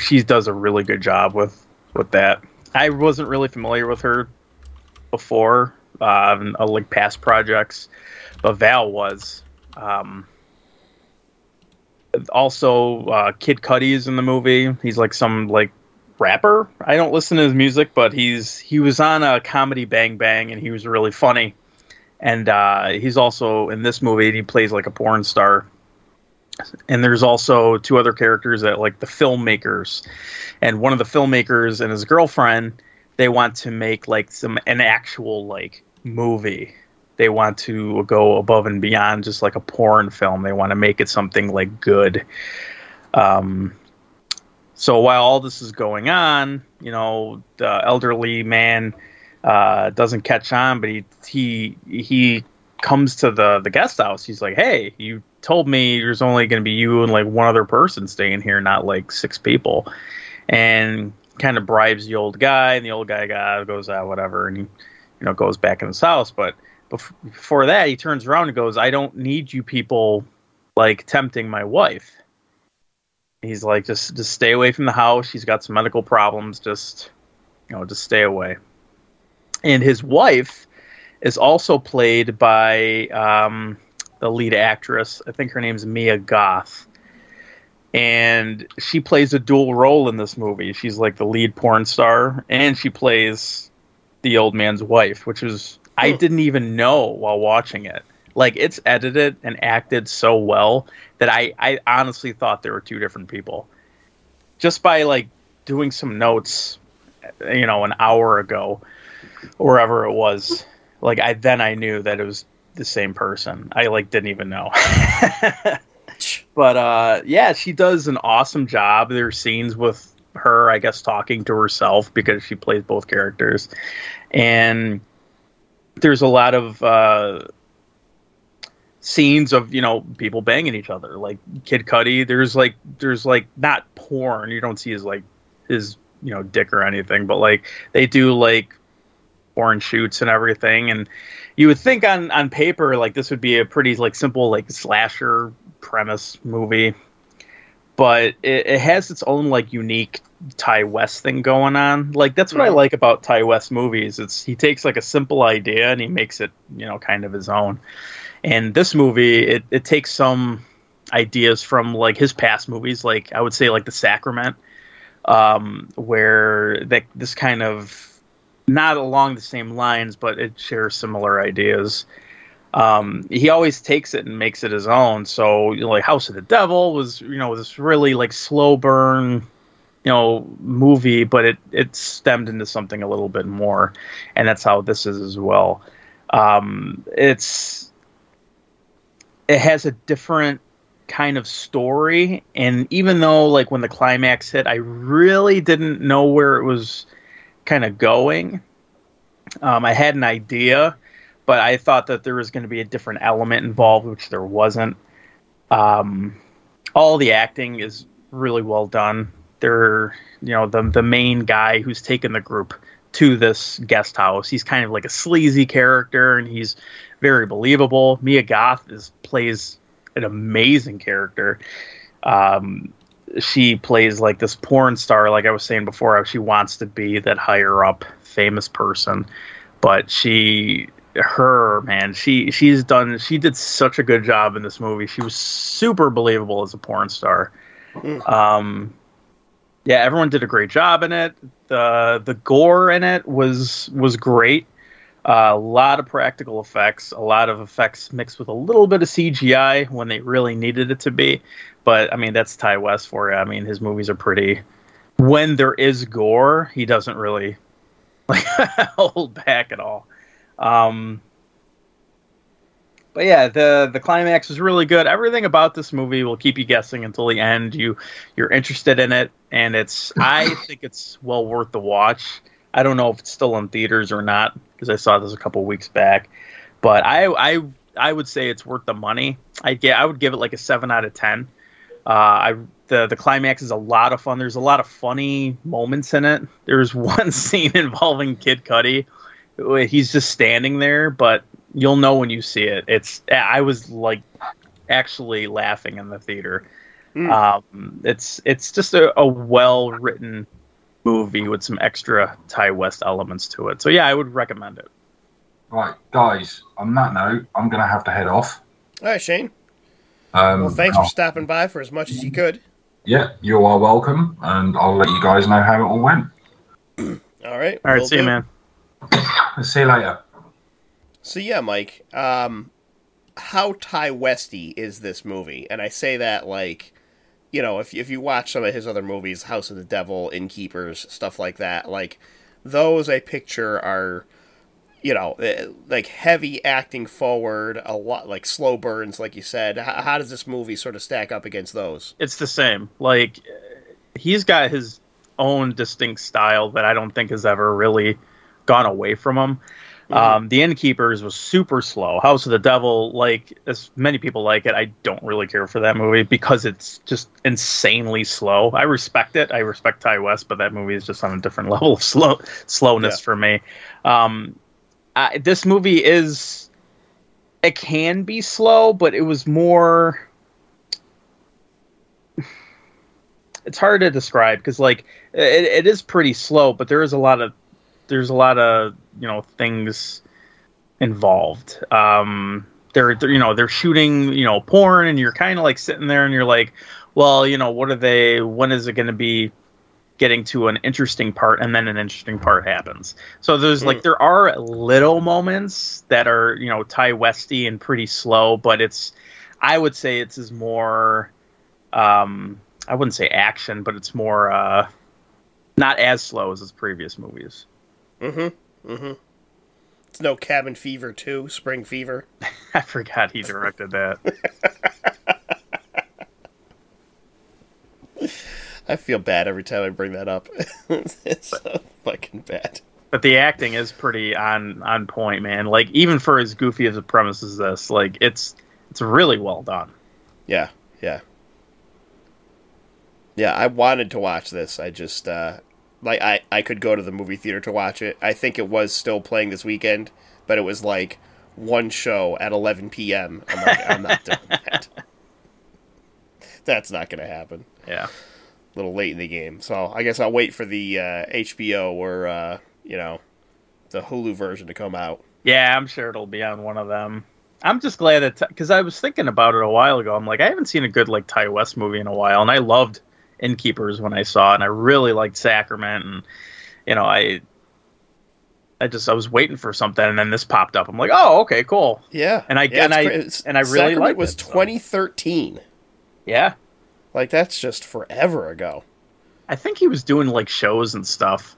she does a really good job with with that. I wasn't really familiar with her before, uh, in, uh, like past projects, but Val was. Um, also, uh, Kid Cudi is in the movie. He's like some like rapper. I don't listen to his music, but he's he was on a comedy Bang Bang, and he was really funny. And uh, he's also in this movie. And he plays like a porn star. And there's also two other characters that like the filmmakers, and one of the filmmakers and his girlfriend. They want to make like some an actual like movie. They want to go above and beyond just like a porn film. They want to make it something like good. Um, so while all this is going on, you know, the elderly man uh, doesn't catch on, but he he he comes to the the guest house. He's like, "Hey, you told me there's only going to be you and like one other person staying here, not like six people," and kind of bribes the old guy, and the old guy goes out, whatever, and he you know goes back in his house. But before that, he turns around and goes, "I don't need you people like tempting my wife." He's like, just just stay away from the house. She's got some medical problems. Just you know, just stay away. And his wife is also played by um, the lead actress. I think her name's Mia Goth. And she plays a dual role in this movie. She's like the lead porn star, and she plays the old man's wife, which is I didn't even know while watching it. Like it's edited and acted so well that I, I honestly thought there were two different people. Just by like doing some notes, you know, an hour ago, or wherever it was, like I then I knew that it was the same person. I like didn't even know. [laughs] but uh yeah, she does an awesome job. There's scenes with her, I guess, talking to herself because she plays both characters. And there's a lot of uh scenes of you know people banging each other like kid cudi there's like there's like not porn you don't see his like his you know dick or anything but like they do like porn shoots and everything and you would think on on paper like this would be a pretty like simple like slasher premise movie but it, it has its own like unique Ti West thing going on. Like that's what I like about Ti West movies. It's he takes like a simple idea and he makes it, you know, kind of his own. And this movie, it, it takes some ideas from like his past movies, like I would say like The Sacrament, um, where that this kind of not along the same lines, but it shares similar ideas. Um, he always takes it and makes it his own. So you know, like House of the Devil was, you know, this really like slow burn, you know, movie, but it it stemmed into something a little bit more, and that's how this is as well. Um, it's it has a different kind of story and even though like when the climax hit i really didn't know where it was kind of going um, i had an idea but i thought that there was going to be a different element involved which there wasn't um, all the acting is really well done they're you know the the main guy who's taken the group to this guest house he's kind of like a sleazy character and he's very believable. Mia Goth is plays an amazing character. Um, she plays like this porn star, like I was saying before. She wants to be that higher up famous person, but she, her man, she she's done. She did such a good job in this movie. She was super believable as a porn star. Um, yeah, everyone did a great job in it. the The gore in it was was great. Uh, a lot of practical effects, a lot of effects mixed with a little bit of CGI when they really needed it to be. But I mean, that's Ti West for you. I mean, his movies are pretty. When there is gore, he doesn't really [laughs] like hold back at all. Um, but yeah, the the climax is really good. Everything about this movie will keep you guessing until the end. You you're interested in it, and it's I [laughs] think it's well worth the watch. I don't know if it's still in theaters or not because I saw this a couple weeks back, but I I I would say it's worth the money. I get I would give it like a seven out of ten. Uh, I the the climax is a lot of fun. There's a lot of funny moments in it. There's [laughs] one scene involving Kid Cudi. He's just standing there, but you'll know when you see it. It's I was like actually laughing in the theater. Um, it's it's just a, a well written movie with some extra Ti West elements to it. So yeah, I would recommend it. Right, guys. On that note, I'm going to have to head off. All right, Shane. Um, Well, thanks for stopping by for as much as you could. Yeah, you are welcome, and I'll let you guys know how it all went. [clears throat] All right. All right, will see you, do. man. [coughs] See you later. So yeah, Mike, um, how Ti Westy is this movie? And I say that like, you know, if if you watch some of his other movies, House of the Devil, Innkeepers, stuff like that, like those I picture are, you know, eh, like heavy acting forward, a lot like slow burns, like you said. How, how does this movie sort of stack up against those? It's the same. Like he's got his own distinct style that I don't think has ever really gone away from him. Um, the Innkeepers was super slow. House of the Devil, like as many people like it, I don't really care for that movie because it's just insanely slow. I respect it. I respect Ti West, but that movie is just on a different [laughs] level of slow slowness Yeah. for me. Um, This movie is it can be slow, but it was more. It's hard to describe because like it, it is pretty slow, but there is a lot of there's a lot of you know things involved. Um, they're, they're you know they're shooting you know porn, and you're kind of like sitting there, and you're like, well, you know, what are they? When is it going to be getting to an interesting part? And then an interesting part happens. So there's like there are little moments that are you know Ti Westy and pretty slow, but it's I would say it's is more. Um, I wouldn't say action, but it's more uh, not as slow as his previous movies. Mm-hmm. Mm-hmm. It's no Cabin Fever 2, Spring Fever. [laughs] I forgot he directed that. [laughs] I feel bad every time I bring that up. [laughs] it's so fucking bad. but the acting is pretty on on point, man. Like even for as goofy as a premise as this, like it's it's really well done. Yeah, yeah. Yeah, I wanted to watch this. I just uh like I I could go to the movie theater to watch it. I think it was still playing this weekend, but it was like one show at 11 p.m. I'm like I'm not [laughs] doing that. That's not going to happen. Yeah. A little late in the game. So, I guess I'll wait for the uh, HBO or uh, you know, the Hulu version to come out. Yeah, I'm sure it'll be on one of them. I'm just glad that because I was thinking about it a while ago. I'm like, I haven't seen a good like Ti West movie in a while, and I loved Innkeepers when I saw it, and I really liked Sacrament, and you know, I, I just I was waiting for something, and then this popped up. I'm like, oh, okay, cool. Yeah. And I- yeah, and I- and I really liked was it, so. 2013. Yeah, Like that's just forever ago. I think he was doing like shows and stuff.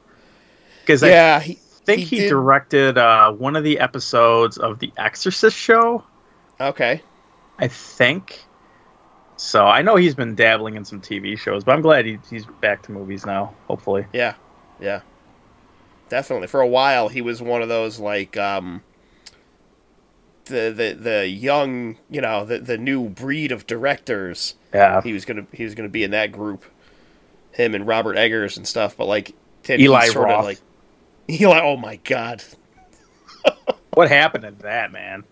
Because I Yeah, he, think he he, directed uh, one of the episodes of the Exorcist show. okay. I think. So I know he's been dabbling in some TV shows, but I'm glad he, he's back to movies now. Hopefully, Yeah, yeah, definitely. For a while, he was one of those like um, the the the young, you know, the the new breed of directors. yeah. He was gonna he was gonna be in that group, him and Robert Eggers and stuff. But like Eli sort Roth. of like [laughs] Eli. Oh my god. [laughs] What happened to that man?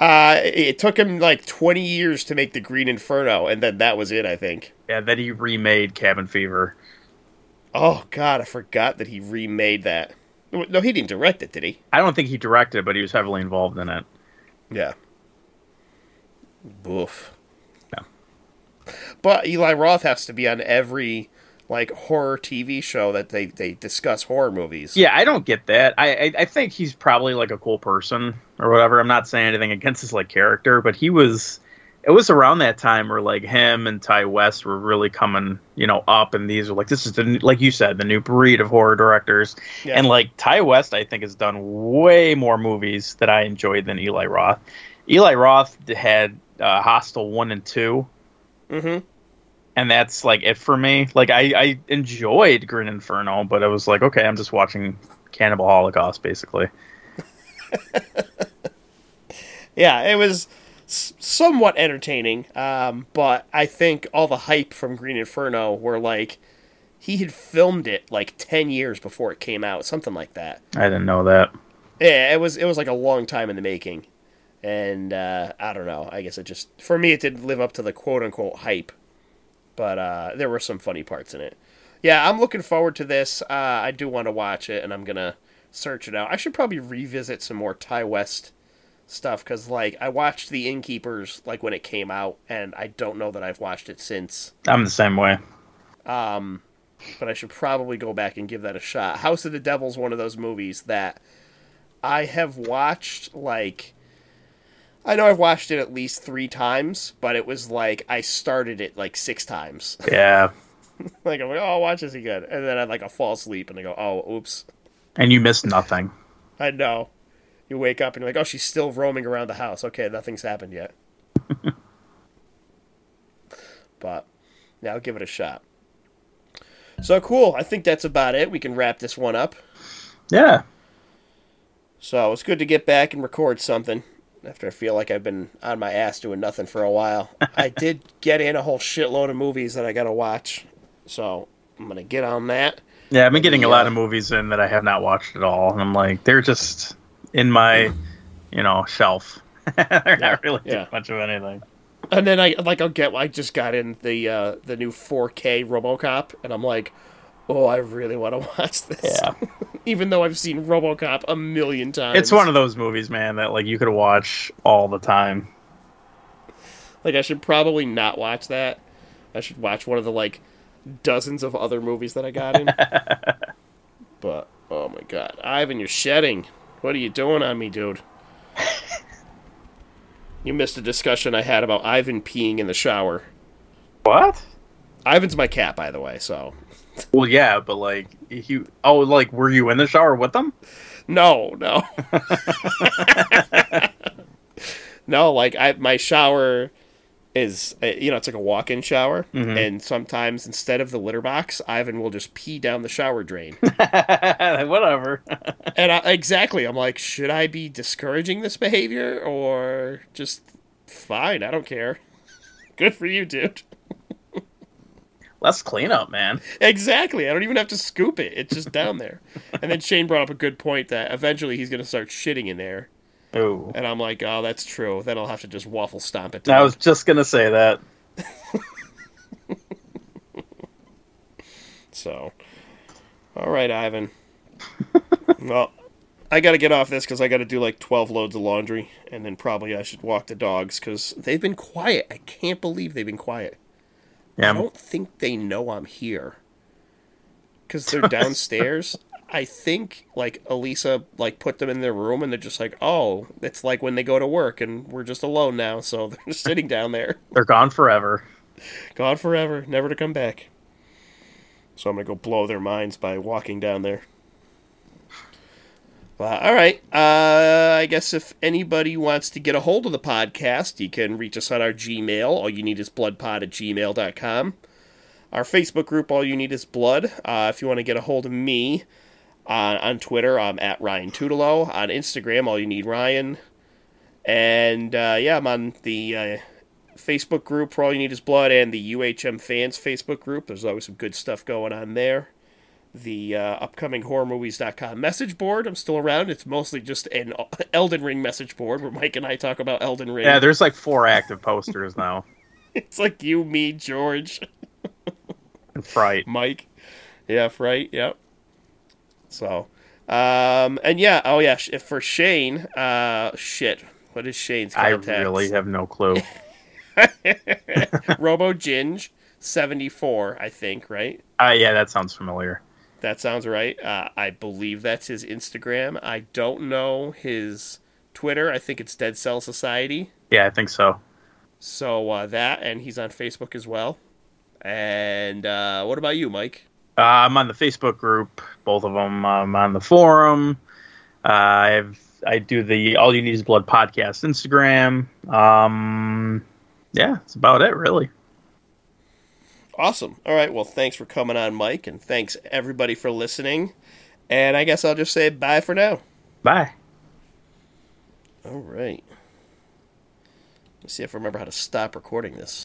Uh, it took him like 20 years to make the Green Inferno, and then that was it, I think. Yeah, then he remade Cabin Fever. Oh god, I forgot that he remade that. No, he didn't direct it, did he? I don't think he directed it, but he was heavily involved in it. Yeah. Boof. Yeah. But Eli Roth has to be on every like horror TV show that they they discuss horror movies. Yeah, I don't get that. I, I I think he's probably like a cool person or whatever. I'm not saying anything against his like character, but he was. It was around that time where like him and Ti West were really coming, you know, up, and these were like this is the new- like you said the new breed of horror directors, Yeah. and like Ti West I think has done way more movies that I enjoyed than Eli Roth. Eli Roth had uh, Hostel one and two, Mm-hmm. and that's like it for me. Like I, I enjoyed Green Inferno, but I was like, okay, I'm just watching Cannibal Holocaust basically. [laughs] Yeah, it was somewhat entertaining, um, but I think all the hype from Green Inferno were like he had filmed it like ten years before it came out, something like that. I didn't know that. Yeah, it was it was like a long time in the making, and uh, I don't know. I guess it just for me it didn't live up to the quote unquote hype, but uh, there were some funny parts in it. Yeah, I'm looking forward to this. Uh, I do want to watch it, and I'm gonna search it out. I should probably revisit some more Ti West stuff because like I watched The Innkeepers like when it came out, and I don't know that I've watched it since. I'm the same way. Um, but I should probably go back and give that a shot. House of the Devil's one of those movies that I have watched like I know I've watched it at least three times, but it was like I started it like six times. [laughs] Yeah. like I'm like, oh, watch this again, and then I like I fall asleep and I go, oh, oops, And you missed nothing. I know. You wake up and you're like, oh, she's still roaming around the house. Okay, nothing's happened yet. [laughs] but yeah, I'll give it a shot. So cool. I think that's about it. We can wrap this one up. Yeah. So it's good to get back and record something after I feel like I've been on my ass doing nothing for a while. [laughs] I did get in a whole shitload of movies that I got to watch. So I'm going to get on that. Yeah, I've been getting a lot uh, of movies in that I have not watched at all. And I'm like, they're just in my, you know, shelf. [laughs] they're not really yeah. too much of anything. And then I like I'll get I just got in the uh the new 4K RoboCop and I'm like, "Oh, I really want to [laughs] watch this." Yeah. [laughs] Even though I've seen RoboCop a million times. It's one of those movies, man, that like you could watch all the time. Like I should probably not watch that. I should watch one of the like dozens of other movies that I got in. but oh my god, Ivan, you're shedding. What are you doing on me, dude? [laughs] you missed a discussion I had about Ivan peeing in the shower. What? Ivan's my cat, by the way. So Well, yeah, but like you. Oh, like were you in the shower with them? no, no, [laughs] [laughs] no. Like I, my shower is uh, you know it's like a walk-in shower, and sometimes instead of the litter box, Ivan will just pee down the shower drain. [laughs] Whatever. [laughs] And I, exactly, I'm like, should I be discouraging this behavior or just fine? I don't care. [laughs] Good for you, dude. Less cleanup, man. Exactly. I don't even have to scoop it. It's just down there. And then Shane brought up a good point that eventually he's going to start shitting in there. And I'm like, oh, that's true. Then I'll have to just waffle stomp it. I was just gonna say that. [laughs] So, all right, Ivan. [laughs] well, I got to get off this because I got to do like 12 loads of laundry. And then probably I should walk the dogs because they've been quiet. I can't believe they've been quiet. Yeah. I don't think they know I'm here because they're [laughs] downstairs. I think like Elisa like put them in their room and they're just like, oh, it's like when they go to work and we're just alone now, so [laughs] they're just sitting down there, They're gone forever. gone forever, never to come back. So I'm gonna go blow their minds by walking down there. Well, all right. Uh, I guess if anybody wants to get a hold of the podcast, you can reach us on our Gmail. All you need is bloodpod at gmail.com. Our Facebook group, All You Need Is Blood. Uh, if you want to get a hold of me on, on Twitter, I'm at Ryan Tutelo. On Instagram, All You Need Ryan. And uh, yeah, I'm on the uh, Facebook group for All You Need Is Blood and the UHM Fans Facebook group. There's always some good stuff going on there the uh, upcoming horrormovies.com message board. I'm still around. It's mostly just an [laughs] Elden Ring message board where Mike and I talk about Elden Ring. Yeah, there's like four active posters now. [laughs] it's like you, me, George, Fright. Mike. Yeah, right. Yep. So, um, and yeah, oh yeah, for Shane, uh, shit. What is Shane's I really have no clue. [laughs] [laughs] Robo Ginge, 74, I think, right? Uh, yeah, that sounds familiar. That sounds right. Uh, I believe that's his Instagram. I don't know his Twitter. I think it's Dead Cell Society. Yeah, I think so. So uh, that, and he's on Facebook as well. And uh, what about you, Mike? Uh, I'm on the Facebook group, both of them. I'm on the forum. Uh, I've I do the All You Need Is Blood podcast Instagram. Um, yeah, that's about it, really. Awesome. All right. Well, thanks for coming on, Mike, and thanks everybody for listening. And I guess I'll just say bye for now. Bye. All right. Let's see if I remember how to stop recording this.